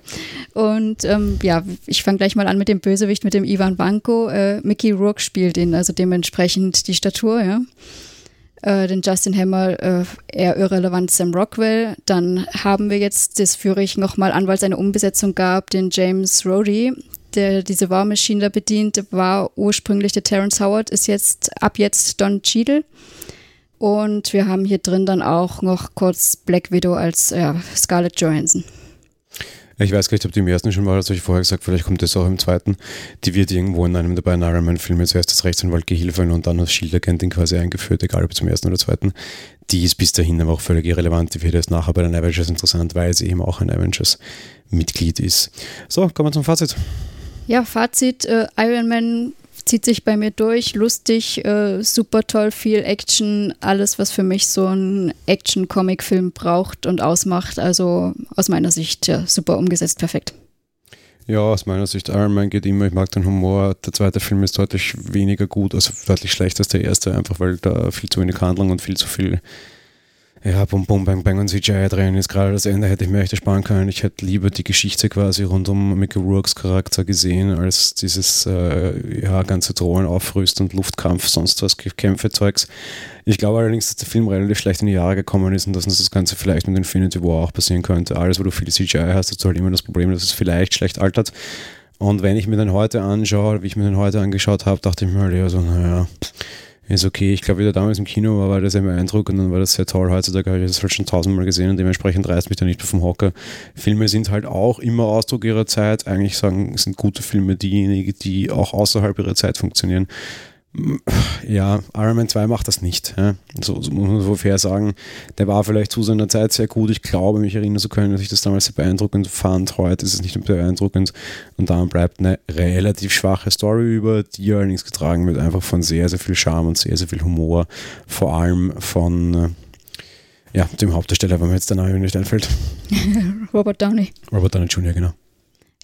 Speaker 1: Und ähm, ja, ich fange gleich mal an mit dem Bösewicht, mit dem Ivan Banko. Äh, Mickey Rourke spielt ihn, also dementsprechend die Statur, ja äh, den Justin Hammer äh, eher irrelevant Sam Rockwell. Dann haben wir jetzt, das führe ich nochmal an, weil es eine Umbesetzung gab, den James Rhodey, der diese War Machine da bedient, war ursprünglich der Terrence Howard, ist jetzt ab jetzt Don Cheadle. Und wir haben hier drin dann auch noch kurz Black Widow als ja, Scarlett Johansson.
Speaker 2: Ich weiß gar nicht, ob die im ersten schon war, das habe ich vorher gesagt, vielleicht kommt das auch im zweiten. Die wird irgendwo in einem der beiden Iron Man-Filme zuerst als Rechtsanwalt-Gehilfin und dann als Shield-Agentin quasi eingeführt, egal ob zum ersten oder zweiten. Die ist bis dahin aber auch völlig irrelevant. Die wird erst nachher bei den Avengers interessant, weil sie eben auch ein Avengers-Mitglied ist. So, kommen wir zum Fazit.
Speaker 1: Ja, Fazit: äh, Iron Man zieht sich bei mir durch, lustig, äh, super toll, viel Action, alles, was für mich so ein Action-Comic-Film braucht und ausmacht. Also aus meiner Sicht ja, super umgesetzt, perfekt.
Speaker 2: Ja, aus meiner Sicht, Iron Man geht immer, ich mag den Humor. Der zweite Film ist deutlich weniger gut, also deutlich schlechter als der erste, einfach weil da viel zu wenig Handlung und viel zu viel ja, Bum Bum Bang Bang und CGI drin ist gerade das Ende, hätte ich mir echt ersparen können. Ich hätte lieber die Geschichte quasi rund um Mickey Rourke's Charakter gesehen, als dieses äh, ja, ganze Drohnen aufrüsten und Luftkampf, sonst was, Kämpfe, Zeugs. Ich glaube allerdings, dass der Film relativ schlecht in die Jahre gekommen ist und dass uns das Ganze vielleicht mit Infinity War auch passieren könnte. Alles, wo du viel CGI hast, hast du halt immer das Problem, dass es vielleicht schlecht altert. Und wenn ich mir den heute anschaue, wie ich mir den heute angeschaut habe, dachte ich mir halt eher so, naja, ist okay. Ich glaube, wie der damals im Kino war, war das sehr beeindruckend und dann war das sehr toll. Heutzutage habe ich das halt schon tausendmal gesehen und dementsprechend reißt mich da nicht mehr vom Hocker. Filme sind halt auch immer Ausdruck ihrer Zeit. Eigentlich sagen, sind gute Filme diejenigen, die auch außerhalb ihrer Zeit funktionieren ja, Iron Man 2 macht das nicht. Ja. So, so, muss man so fair sagen. Der war vielleicht zu seiner Zeit sehr gut. Ich glaube, mich erinnern zu können, dass ich das damals sehr beeindruckend fand. Heute ist es nicht mehr beeindruckend. Und dann bleibt eine relativ schwache Story über, die allerdings getragen wird, einfach von sehr, sehr viel Charme und sehr, sehr viel Humor. Vor allem von äh, ja, dem Hauptdarsteller, wenn mir jetzt der Name nicht einfällt.
Speaker 1: Robert Downey.
Speaker 2: Robert Downey Jr., genau.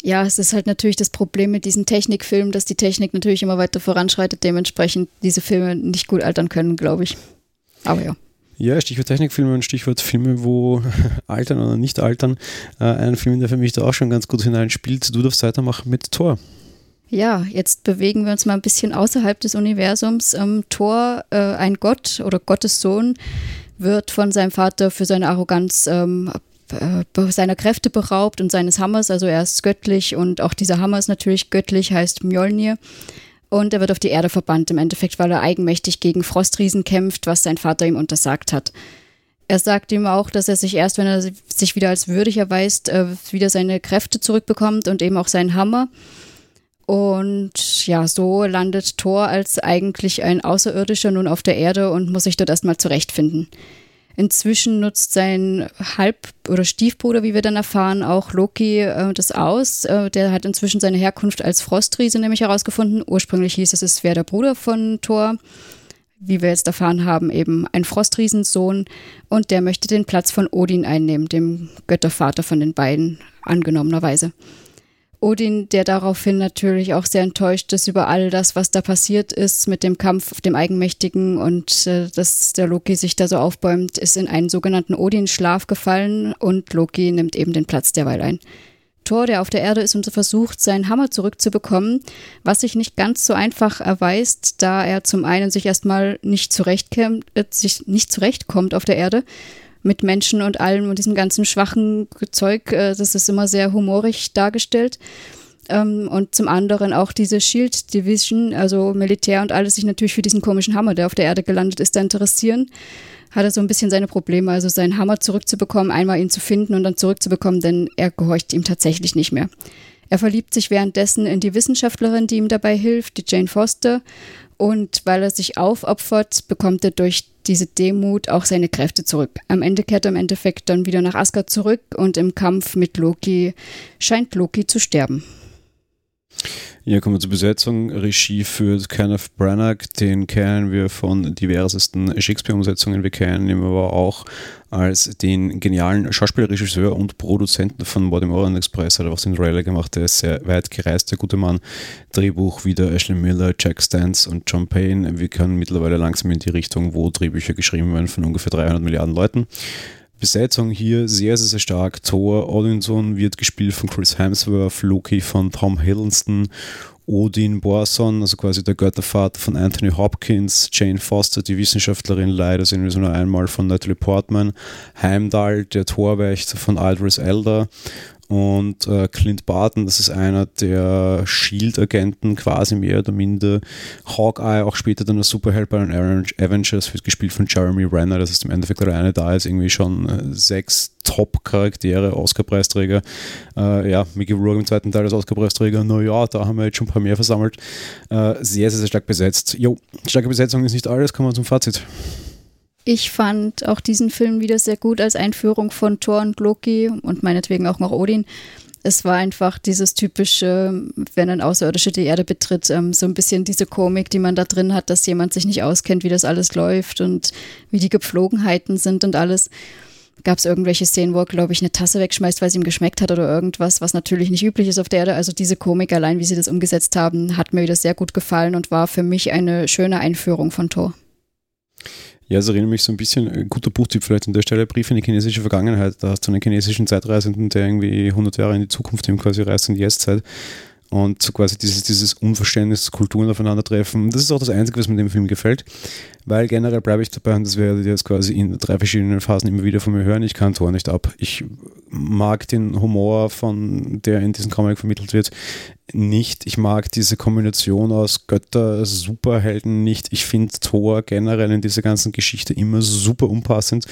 Speaker 1: Ja, es ist halt natürlich das Problem mit diesen Technikfilmen, dass die Technik natürlich immer weiter voranschreitet, dementsprechend diese Filme nicht gut altern können, glaube ich. Aber ja.
Speaker 2: Ja, Stichwort Technikfilme und Stichwort Filme, wo altern oder nicht altern. Äh, ein Film, der für mich da auch schon ganz gut hineinspielt. Du darfst weitermachen mit Thor.
Speaker 1: Ja, jetzt bewegen wir uns mal ein bisschen außerhalb des Universums. Ähm, Thor, äh, ein Gott oder Gottes Sohn, wird von seinem Vater für seine Arroganz ähm, äh, seiner Kräfte beraubt und seines Hammers. Also er ist göttlich und auch dieser Hammer ist natürlich göttlich, heißt Mjolnir. Und er wird auf die Erde verbannt, im Endeffekt, weil er eigenmächtig gegen Frostriesen kämpft, was sein Vater ihm untersagt hat. Er sagt ihm auch, dass er sich erst, wenn er sich wieder als würdig erweist, äh, wieder seine Kräfte zurückbekommt und eben auch seinen Hammer. Und ja, so landet Thor als eigentlich ein Außerirdischer nun auf der Erde und muss sich dort erstmal zurechtfinden. Inzwischen nutzt sein Halb- oder Stiefbruder, wie wir dann erfahren, auch Loki äh, das aus. Äh, der hat inzwischen seine Herkunft als Frostriese nämlich herausgefunden. Ursprünglich hieß es, es wäre der Bruder von Thor. Wie wir jetzt erfahren haben, eben ein Frostriesensohn. Und der möchte den Platz von Odin einnehmen, dem Göttervater von den beiden, angenommenerweise. Odin, der daraufhin natürlich auch sehr enttäuscht ist über all das, was da passiert ist mit dem Kampf auf dem Eigenmächtigen und äh, dass der Loki sich da so aufbäumt, ist in einen sogenannten Odin-Schlaf gefallen und Loki nimmt eben den Platz derweil ein. Thor, der auf der Erde ist und versucht, seinen Hammer zurückzubekommen, was sich nicht ganz so einfach erweist, da er zum einen sich erstmal nicht, zurechtkämmt, äh, sich nicht zurechtkommt auf der Erde mit Menschen und allem und diesem ganzen schwachen Zeug. Äh, das ist immer sehr humorig dargestellt. Ähm, und zum anderen auch diese Shield Division, also Militär und alles, sich natürlich für diesen komischen Hammer, der auf der Erde gelandet ist, da interessieren. Hat er so ein bisschen seine Probleme, also seinen Hammer zurückzubekommen, einmal ihn zu finden und dann zurückzubekommen, denn er gehorcht ihm tatsächlich nicht mehr. Er verliebt sich währenddessen in die Wissenschaftlerin, die ihm dabei hilft, die Jane Foster. Und weil er sich aufopfert, bekommt er durch diese Demut auch seine Kräfte zurück. Am Ende kehrt er im Endeffekt dann wieder nach Asgard zurück und im Kampf mit Loki scheint Loki zu sterben.
Speaker 2: Hier kommen wir zur Besetzung. Regie führt Kenneth Branagh, den kennen wir von diversesten Shakespeare-Umsetzungen. Wir kennen ihn aber auch als den genialen Schauspielregisseur und Produzenten von Orient Express. Hat er auch Cinderella gemacht. Der ist sehr weit gereist, der gute Mann. Drehbuch wieder Ashley Miller, Jack Stance und John Payne. Wir können mittlerweile langsam in die Richtung, wo Drehbücher geschrieben werden von ungefähr 300 Milliarden Leuten. Besetzung hier sehr, sehr, sehr stark. Thor Odinson wird gespielt von Chris Hemsworth, Loki von Tom Hiddleston, Odin Borson, also quasi der Göttervater von Anthony Hopkins, Jane Foster, die Wissenschaftlerin, leider sehen wir so nur einmal von Natalie Portman, Heimdall, der Torwächter von Aldris Elder und äh, Clint Barton, das ist einer der Shield-Agenten, quasi mehr oder minder. Hawkeye, auch später dann der Superheld bei den Avengers, wird gespielt von Jeremy Renner. Das ist im Endeffekt alleine da jetzt irgendwie schon äh, sechs Top-Charaktere, Oscar-Preisträger. Äh, ja, Mickey Rourke im zweiten Teil als Oscar-Preisträger. Naja, da haben wir jetzt schon ein paar mehr versammelt. Äh, sehr, sehr, sehr stark besetzt. Jo, starke Besetzung ist nicht alles, kommen wir zum Fazit.
Speaker 1: Ich fand auch diesen Film wieder sehr gut als Einführung von Thor und Loki und meinetwegen auch noch Odin. Es war einfach dieses typische, wenn ein Außerirdischer die Erde betritt, ähm, so ein bisschen diese Komik, die man da drin hat, dass jemand sich nicht auskennt, wie das alles läuft und wie die Gepflogenheiten sind und alles. Gab es irgendwelche Szenen, wo er, glaube ich, eine Tasse wegschmeißt, weil es ihm geschmeckt hat oder irgendwas, was natürlich nicht üblich ist auf der Erde. Also diese Komik allein, wie sie das umgesetzt haben, hat mir wieder sehr gut gefallen und war für mich eine schöne Einführung von Thor.
Speaker 2: Ja, es erinnert mich so ein bisschen, ein guter Buchtipp vielleicht an der Stelle, Brief in die chinesische Vergangenheit. Da hast du einen chinesischen Zeitreisenden, der irgendwie 100 Jahre in die Zukunft eben quasi reist in die Jetztzeit. Und so quasi dieses, dieses Unverständnis, Kulturen aufeinandertreffen. Das ist auch das Einzige, was mir dem Film gefällt, weil generell bleibe ich dabei und das werdet ihr jetzt quasi in drei verschiedenen Phasen immer wieder von mir hören. Ich kann Tor nicht ab. Ich mag den Humor, von der in diesem Comic vermittelt wird nicht. Ich mag diese Kombination aus Götter, Superhelden nicht. Ich finde Thor generell in dieser ganzen Geschichte immer super unpassend,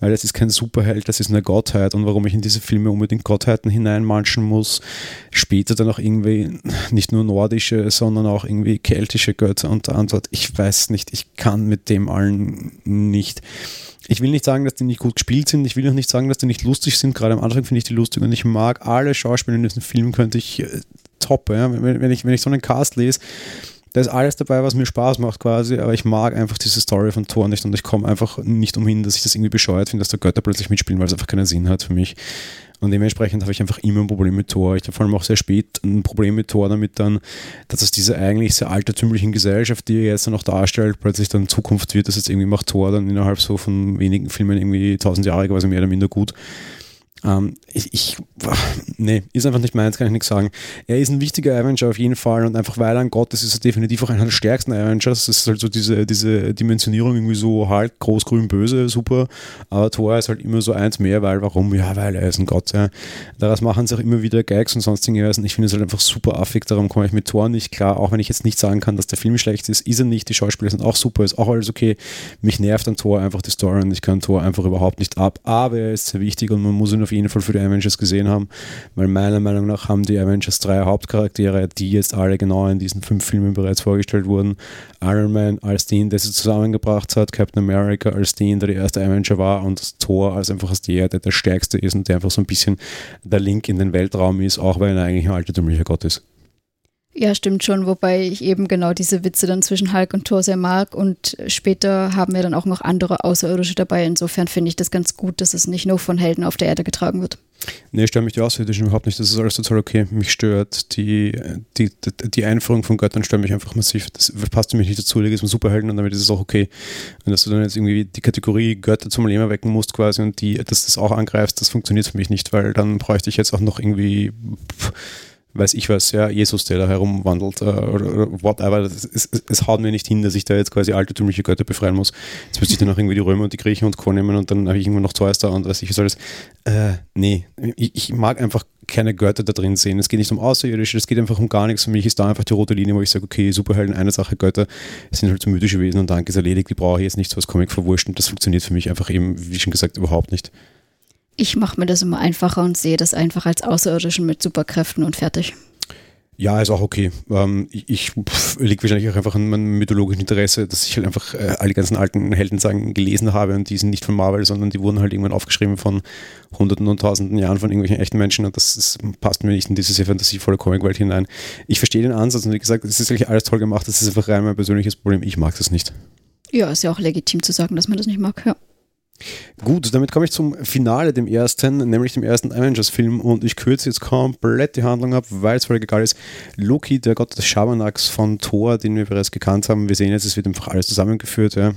Speaker 2: weil es ist kein Superheld, das ist eine Gottheit. Und warum ich in diese Filme unbedingt Gottheiten hineinmanschen muss, später dann auch irgendwie nicht nur nordische, sondern auch irgendwie keltische Götter und Antwort, ich weiß nicht, ich kann mit dem allen nicht. Ich will nicht sagen, dass die nicht gut gespielt sind. Ich will auch nicht sagen, dass die nicht lustig sind. Gerade am Anfang finde ich die lustig und ich mag alle Schauspieler in diesem Film, könnte ich äh, top. Ja? Wenn, wenn, ich, wenn ich so einen Cast lese, da ist alles dabei, was mir Spaß macht quasi, aber ich mag einfach diese Story von Thor nicht und ich komme einfach nicht umhin, dass ich das irgendwie bescheuert finde, dass da Götter plötzlich mitspielen, weil es einfach keinen Sinn hat für mich. Und dementsprechend habe ich einfach immer ein Problem mit Thor. Ich habe vor allem auch sehr spät ein Problem mit Thor damit dann, dass aus dieser eigentlich sehr altertümlichen Gesellschaft, die er jetzt noch darstellt, plötzlich dann Zukunft wird, dass jetzt irgendwie macht Thor dann innerhalb so von wenigen Filmen irgendwie tausend Jahre quasi mehr oder minder gut. Ähm, ich, ich, nee, ist einfach nicht meins, kann ich nichts sagen. Er ist ein wichtiger Avenger auf jeden Fall und einfach weil er ein Gott ist, ist er definitiv auch einer der stärksten Avengers. Das ist halt so diese, diese Dimensionierung irgendwie so halt groß, grün, böse, super. Aber Thor ist halt immer so eins mehr, weil warum? Ja, weil er ist ein Gott. Ja. Daraus machen sie auch immer wieder Gags und sonstige Weisen. Ich finde es halt einfach super affig, darum komme ich mit Thor nicht klar, auch wenn ich jetzt nicht sagen kann, dass der Film schlecht ist, ist er nicht. Die Schauspieler sind auch super, ist auch alles okay. Mich nervt an Thor einfach die Story und ich kann Thor einfach überhaupt nicht ab. Aber er ist sehr wichtig und man muss ihn auf jeden Fall für die Avengers gesehen haben, weil meiner Meinung nach haben die Avengers drei Hauptcharaktere, die jetzt alle genau in diesen fünf Filmen bereits vorgestellt wurden. Iron Man als den, der sie zusammengebracht hat, Captain America als den, der der erste Avenger war und Thor als einfach als der, der der stärkste ist und der einfach so ein bisschen der Link in den Weltraum ist, auch weil er eigentlich ein altertümlicher Gott ist.
Speaker 1: Ja, stimmt schon, wobei ich eben genau diese Witze dann zwischen Hulk und Thor sehr mag und später haben wir dann auch noch andere Außerirdische dabei. Insofern finde ich das ganz gut, dass es nicht nur von Helden auf der Erde getragen wird.
Speaker 2: Nee, stört mich die Außerirdischen überhaupt nicht. Das ist alles total okay. Mich stört die, die, die, Einführung von Göttern stört mich einfach massiv. Das passt mich nicht dazu. Da geht es um Superhelden und damit ist es auch okay. Und dass du dann jetzt irgendwie die Kategorie Götter zum Leben erwecken musst quasi und die, dass das auch angreifst, das funktioniert für mich nicht, weil dann bräuchte ich jetzt auch noch irgendwie pff, weiß ich was, ja, Jesus, der da herumwandelt äh, oder, whatever. Es, haut mir nicht hin, dass ich da jetzt quasi altertümliche Götter befreien muss. Jetzt müsste ich dann auch irgendwie die Römer und die Griechen und Co. nehmen und dann habe ich irgendwann noch Zeus da und weiß ich was alles. Äh, nee, ich, ich, mag einfach keine Götter da drin sehen. Es geht nicht um Außerirdische, es geht einfach um gar nichts. Für mich ist da einfach die rote Linie, wo ich sage, okay, Superhelden, eine Sache, Götter sind halt so mythische Wesen und danke ist erledigt. Die brauche ich jetzt nicht so als Comic verwurscht und das funktioniert für mich einfach eben, wie schon gesagt, überhaupt nicht.
Speaker 1: Ich mache mir das immer einfacher und sehe das einfach als Außerirdischen mit Superkräften und fertig.
Speaker 2: Ja, ist auch okay. Ähm, ich liegt wahrscheinlich auch einfach an meinem mythologischen Interesse, dass ich halt einfach äh, alle ganzen alten Heldensagen gelesen habe und die sind nicht von Marvel, sondern die wurden halt irgendwann aufgeschrieben von hunderten und tausenden Jahren von irgendwelchen echten Menschen und das, das passt mir nicht in diese sehr fantasievolle Comicwelt hinein. Ich verstehe den Ansatz und wie gesagt, es ist eigentlich alles toll gemacht, das ist einfach rein mein persönliches Problem. Ich mag das nicht.
Speaker 1: Ja, ist ja auch legitim zu sagen, dass man das nicht mag, ja.
Speaker 2: Gut, damit komme ich zum Finale, dem ersten, nämlich dem ersten Avengers-Film und ich kürze jetzt komplett die Handlung ab, weil es völlig egal ist. Loki, der Gott des Schabernacks von Thor, den wir bereits gekannt haben, wir sehen jetzt, es wird einfach alles zusammengeführt, ja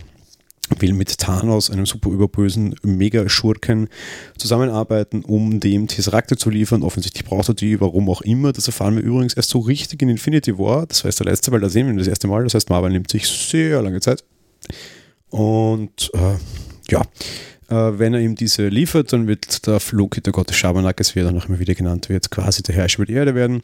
Speaker 2: will mit Thanos, einem super überbösen Mega-Schurken, zusammenarbeiten, um dem Tesserakte zu liefern. Offensichtlich braucht er die, warum auch immer. Das erfahren wir übrigens erst so richtig in Infinity War. Das war jetzt der letzte, weil da sehen wir das erste Mal. Das heißt, Marvel nimmt sich sehr lange Zeit. Und äh, ja, äh, wenn er ihm diese liefert, dann wird der Loki, der Gott des Schabernacks, wie er dann auch immer wieder genannt wird, quasi der Herrscher die Erde werden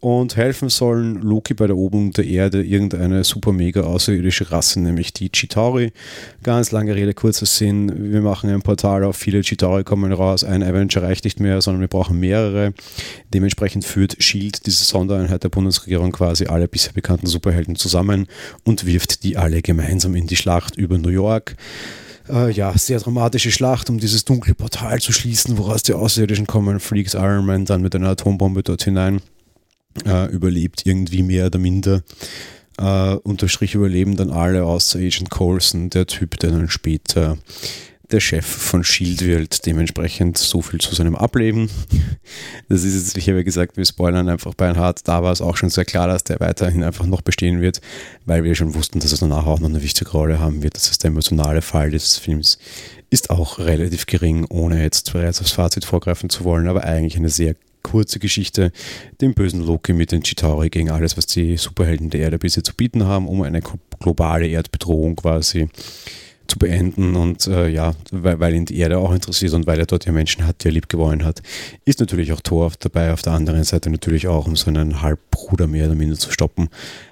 Speaker 2: und helfen sollen Loki bei der Eroberung der Erde irgendeine super mega außerirdische Rasse, nämlich die Chitauri. Ganz lange Rede, kurzer Sinn, wir machen ein Portal auf, viele Chitauri kommen raus, ein Avenger reicht nicht mehr, sondern wir brauchen mehrere. Dementsprechend führt SHIELD, diese Sondereinheit der Bundesregierung, quasi alle bisher bekannten Superhelden zusammen und wirft die alle gemeinsam in die Schlacht über New York. Äh, ja, sehr dramatische Schlacht, um dieses dunkle Portal zu schließen, woraus die Außerirdischen kommen, fliegt Iron Man dann mit einer Atombombe dort hinein, äh, überlebt irgendwie mehr oder minder. Äh, unterstrich überleben dann alle außer Agent Coulson, der Typ, der dann später der Chef von Shield wird. Dementsprechend so viel zu seinem Ableben. Das ist jetzt, ich habe ja gesagt, wir spoilern einfach Bernhard. Da war es auch schon sehr klar, dass der weiterhin einfach noch bestehen wird, weil wir schon wussten, dass er danach auch noch eine wichtige Rolle haben wird. Das heißt, der emotionale Fall des Films ist auch relativ gering, ohne jetzt bereits aufs Fazit vorgreifen zu wollen, aber eigentlich eine sehr kurze Geschichte, den bösen Loki mit den Chitauri gegen alles, was die Superhelden der Erde bisher zu bieten haben, um eine globale Erdbedrohung quasi zu beenden und äh, ja, weil, weil ihn die Erde auch interessiert und weil er dort ja Menschen hat, die er lieb gewonnen hat, ist natürlich auch Thor dabei, auf der anderen Seite natürlich auch, um so einen Halbbruder mehr oder minder zu stoppen,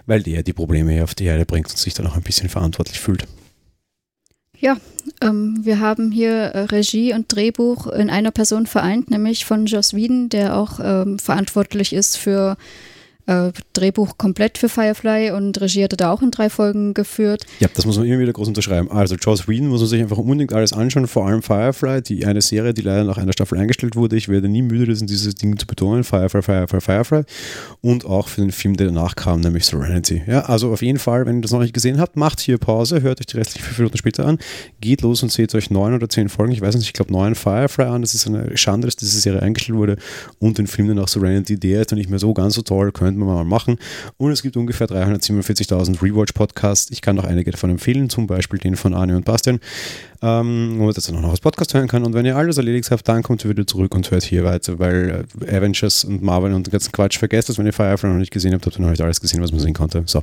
Speaker 2: weil der die Probleme hier auf die Erde bringt und sich dann auch ein bisschen verantwortlich fühlt.
Speaker 1: Ja, ähm, wir haben hier äh, Regie und Drehbuch in einer Person vereint, nämlich von Joss Whedon, der auch ähm, verantwortlich ist für äh, Drehbuch komplett für Firefly und Regie hat er da auch in drei Folgen geführt.
Speaker 2: Ja, das muss man immer wieder groß unterschreiben. Also Joss Whedon muss man sich einfach unbedingt alles anschauen, vor allem Firefly, die eine Serie, die leider nach einer Staffel eingestellt wurde. Ich werde nie müde, das in dieses Ding zu betonen. Firefly, Firefly, Firefly. Und auch für den Film, der danach kam, nämlich Serenity. Ja, also auf jeden Fall, wenn ihr das noch nicht gesehen habt, macht hier Pause, hört euch die restlichen fünf Minuten später an, geht los und seht euch neun oder zehn Folgen, ich weiß nicht, ich glaube neun Firefly an. Das ist eine Schande, dass diese Serie eingestellt wurde und den Film danach Serenity, der ist dann nicht mehr so ganz so toll, könnte man mal machen. Und es gibt ungefähr 347.000 Rewatch-Podcasts. Ich kann noch einige davon empfehlen, zum Beispiel den von Arne und Bastian, ähm, wo man das dann auch noch als Podcast hören kann. Und wenn ihr alles erledigt habt, dann kommt ihr wieder zurück und hört hier weiter, weil äh, Avengers und Marvel und den ganzen Quatsch vergesst das, wenn ihr Firefly noch nicht gesehen habt, habt ihr noch nicht alles gesehen, was man sehen konnte. So,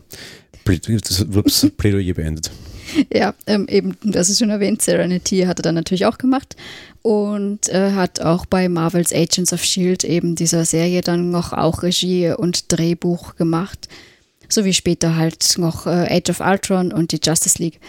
Speaker 2: das Plädoyer beendet.
Speaker 1: Ja, ähm, eben, das ist schon erwähnt, Serenity hat er dann natürlich auch gemacht und äh, hat auch bei Marvels Agents of Shield eben dieser Serie dann noch auch Regie und Drehbuch gemacht, sowie später halt noch äh, Age of Ultron und die Justice League.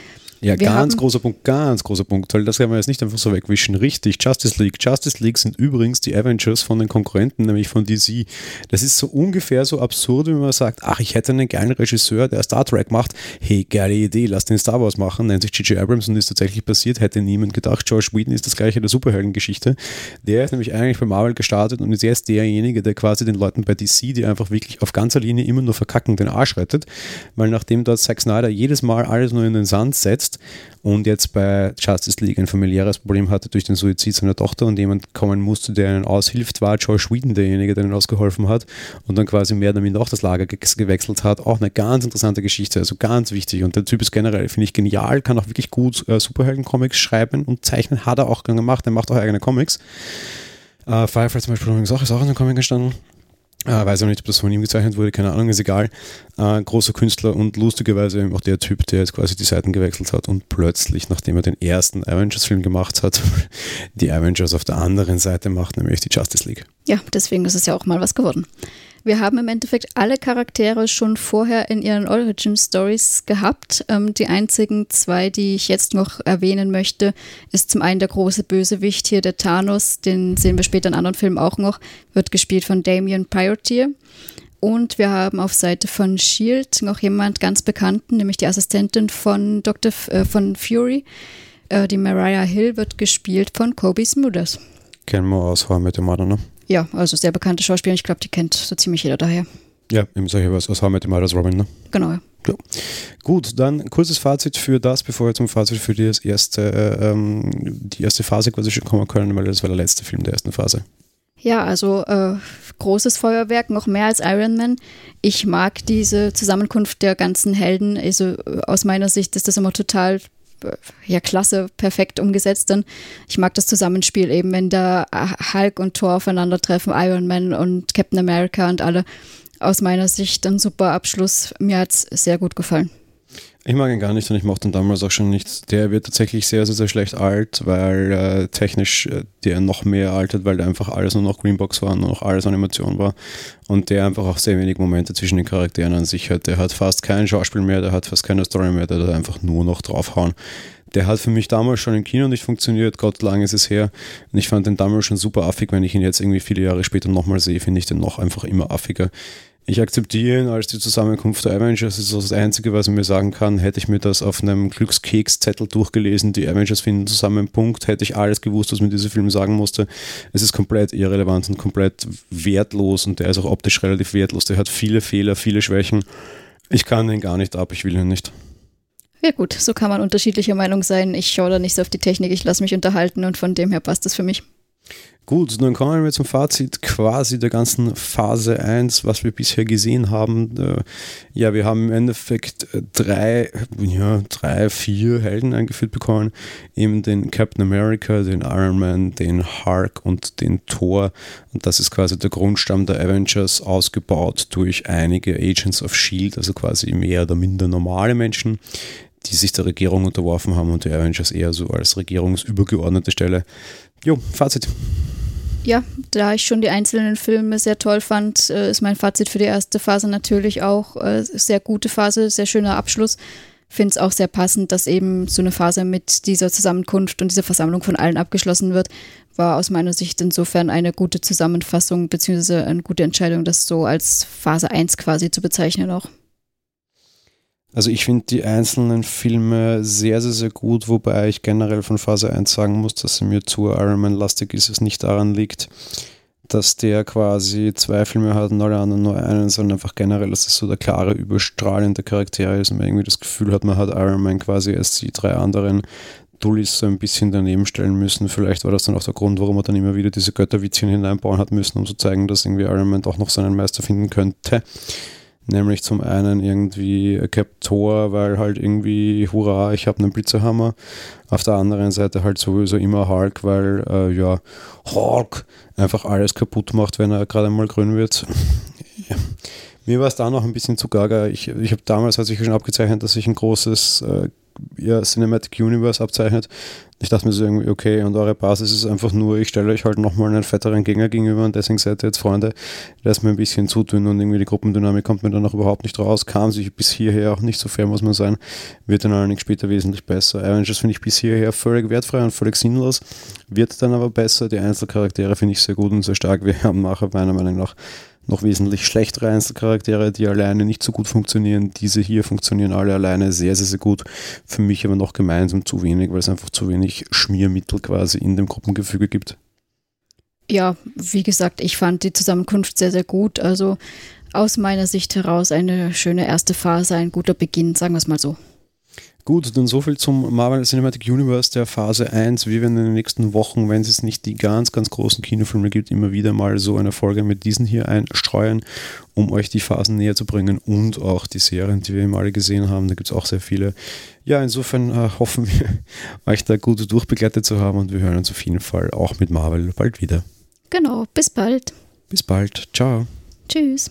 Speaker 2: Ja, wir ganz großer Punkt, ganz großer Punkt, weil das kann man jetzt nicht einfach so wegwischen. Richtig, Justice League. Justice League sind übrigens die Avengers von den Konkurrenten, nämlich von DC. Das ist so ungefähr so absurd, wenn man sagt, ach, ich hätte einen geilen Regisseur, der Star Trek macht. Hey, geile Idee, lass den Star Wars machen. Nennt sich J.J. Abrams und ist tatsächlich passiert, hätte niemand gedacht. George Whedon ist das gleiche der Superheldengeschichte. Der ist nämlich eigentlich bei Marvel gestartet und ist jetzt derjenige, der quasi den Leuten bei DC, die einfach wirklich auf ganzer Linie immer nur verkacken, den Arsch rettet. Weil nachdem dort Zack Snyder jedes Mal alles nur in den Sand setzt, und jetzt bei Justice League ein familiäres Problem hatte durch den Suizid seiner Tochter und jemand kommen musste, der ihnen aushilft, war Josh Whedon derjenige, der ihnen ausgeholfen hat und dann quasi mehr oder minder auch das Lager ge gewechselt hat. Auch eine ganz interessante Geschichte, also ganz wichtig. Und der Typ ist generell, finde ich, genial, kann auch wirklich gut äh, Superhelden-Comics schreiben und zeichnen, hat er auch gemacht, er macht auch eigene Comics. Äh, Firefly zum Beispiel übrigens auch, ist auch in einem Comic entstanden. Äh, weiß auch nicht, ob das von ihm gezeichnet wurde, keine Ahnung, ist egal. Äh, großer Künstler und lustigerweise auch der Typ, der jetzt quasi die Seiten gewechselt hat und plötzlich, nachdem er den ersten Avengers-Film gemacht hat, die Avengers auf der anderen Seite macht, nämlich die Justice League.
Speaker 1: Ja, deswegen ist es ja auch mal was geworden. Wir haben im Endeffekt alle Charaktere schon vorher in ihren Origin Stories gehabt. Ähm, die einzigen zwei, die ich jetzt noch erwähnen möchte, ist zum einen der große Bösewicht hier, der Thanos. Den sehen wir später in anderen Filmen auch noch. Wird gespielt von Damien Priortier. Und wir haben auf Seite von Shield noch jemand ganz bekannten, nämlich die Assistentin von Dr. F äh, von Fury. Äh, die Mariah Hill wird gespielt von Kobe Smulders.
Speaker 2: Kennen wir aus I Met Your Mother, ne?
Speaker 1: Ja, also sehr bekannte Schauspieler. Ich glaube, die kennt so ziemlich jeder daher.
Speaker 2: Ja, eben solche was aus How Met Your Mother's Robin, ne?
Speaker 1: Genau, ja.
Speaker 2: Gut, dann kurzes Fazit für das, bevor wir zum Fazit für das erste, ähm, die erste Phase quasi schon kommen können, weil das war der letzte Film der ersten Phase.
Speaker 1: Ja, also äh, großes Feuerwerk, noch mehr als Iron Man. Ich mag diese Zusammenkunft der ganzen Helden. Also äh, aus meiner Sicht ist das immer total ja, klasse, perfekt umgesetzt. Und ich mag das Zusammenspiel eben, wenn da Hulk und Thor aufeinandertreffen, Iron Man und Captain America und alle. Aus meiner Sicht ein super Abschluss. Mir hat es sehr gut gefallen.
Speaker 2: Ich mag ihn gar nicht und ich mochte ihn damals auch schon nicht. Der wird tatsächlich sehr, sehr, sehr schlecht alt, weil äh, technisch äh, der noch mehr altert, weil der einfach alles nur noch Greenbox war, nur noch alles Animation war. Und der einfach auch sehr wenig Momente zwischen den Charakteren an sich hat. Der hat fast kein Schauspiel mehr, der hat fast keine Story mehr, der hat einfach nur noch draufhauen. Der hat für mich damals schon im Kino nicht funktioniert, Gott lang ist es her. Und ich fand den damals schon super affig, wenn ich ihn jetzt irgendwie viele Jahre später nochmal sehe, finde ich den noch einfach immer affiger Ich akzeptiere ihn als die Zusammenkunft der Avengers. Das ist das Einzige, was ich mir sagen kann. Hätte ich mir das auf einem Glückskekszettel durchgelesen, die Avengers finden zusammen, Punkt, hätte ich alles gewusst, was mir dieser Film sagen musste. Es ist komplett irrelevant und komplett wertlos und der ist auch optisch relativ wertlos. Der hat viele Fehler, viele Schwächen. Ich kann ihn gar nicht ab, ich will ihn nicht.
Speaker 1: Ja gut, so kann man unterschiedlicher Meinung sein. Ich schaue da nicht so auf die Technik, ich lasse mich unterhalten und von dem her passt das für mich.
Speaker 2: Gut, dann kommen wir zum Fazit quasi der ganzen Phase 1, was wir bisher gesehen haben. Äh, ja, wir haben im Endeffekt äh, drei, ja, drei, vier Helden eingeführt bekommen. Eben den Captain America, den Iron Man, den Hulk und den Thor. Und das ist quasi der Grundstamm der Avengers, ausgebaut durch einige Agents of Shield, also quasi mehr oder minder normale Menschen, die sich der Regierung unterworfen haben und die Avengers eher so als regierungsübergeordnete Stelle. Jo, Fazit
Speaker 1: ja, da ich schon die einzelnen Filme sehr toll fand, äh, ist mein Fazit für die erste Phase natürlich auch äh, sehr gute Phase, sehr schöner Abschluss. Finde es auch sehr passend, dass eben so eine Phase mit dieser Zusammenkunft und dieser Versammlung von allen abgeschlossen wird. War aus meiner Sicht insofern eine gute Zusammenfassung beziehungsweise eine gute Entscheidung, das so als Phase 1 quasi zu bezeichnen auch.
Speaker 2: Also ich finde die einzelnen Filme sehr, sehr, sehr gut, wobei ich generell von Phase 1 sagen muss, dass sie mir zu Iron Man-lastig ist, es nicht daran liegt, dass der quasi zwei Filme hat und alle anderen nur einen, sondern einfach generell, dass es so der klare, überstrahlende Charakter ist und man irgendwie das Gefühl hat, man hat Iron Man quasi als die drei anderen Dullis so ein bisschen daneben stellen müssen. Vielleicht war das dann auch der Grund, warum er dann immer wieder diese Götterwitzchen hineinbauen hat müssen, um zu zeigen, dass irgendwie Iron Man doch noch seinen Meister finden könnte. Nämlich zum einen irgendwie Cap Thor, weil halt irgendwie, hurra, ich habe einen Blitzerhammer. Auf der anderen Seite halt sowieso immer Hulk, weil äh, ja, Hulk einfach alles kaputt macht, wenn er gerade einmal grün wird. ja. Mir war es da noch ein bisschen zu gaga. Ich, ich habe damals, hat sich schon abgezeichnet, dass ich ein großes äh, ja, Cinematic Universe abzeichnet. Ich dachte mir so irgendwie, okay, und eure Basis ist einfach nur, ich stelle euch halt nochmal einen fetteren Gegner gegenüber und deswegen seid ihr jetzt Freunde. Das mir ein bisschen zu dünn und irgendwie die Gruppendynamik kommt mir dann auch überhaupt nicht raus. Kam sich bis hierher auch nicht so fair, muss man sein. Wird dann allerdings später wesentlich besser. Avengers finde ich bis hierher völlig wertfrei und völlig sinnlos. Wird dann aber besser. Die Einzelcharaktere finde ich sehr gut und sehr stark. Wir haben nachher meiner Meinung nach noch wesentlich schlechtere Einzelcharaktere, die alleine nicht so gut funktionieren. Diese hier funktionieren alle alleine sehr, sehr, sehr gut. Für mich aber noch gemeinsam zu wenig, weil es einfach zu wenig Schmiermittel quasi in dem Gruppengefüge gibt.
Speaker 1: Ja, wie gesagt, ich fand die Zusammenkunft sehr, sehr gut. Also aus meiner Sicht heraus eine schöne erste Phase, ein guter Beginn, sagen wir es mal so.
Speaker 2: Gut, dann so viel zum Marvel Cinematic Universe der Phase 1. Wir werden in den nächsten Wochen, wenn es nicht die ganz, ganz großen Kinofilme gibt, immer wieder mal so eine Folge mit diesen hier einstreuen, um euch die Phasen näher zu bringen und auch die Serien, die wir eben alle gesehen haben. Da gibt es auch sehr viele. Ja, insofern äh, hoffen wir, euch da gut durchbegleitet zu haben und wir hören uns auf jeden Fall auch mit Marvel bald wieder.
Speaker 1: Genau, bis bald.
Speaker 2: Bis bald. Ciao.
Speaker 1: Tschüss.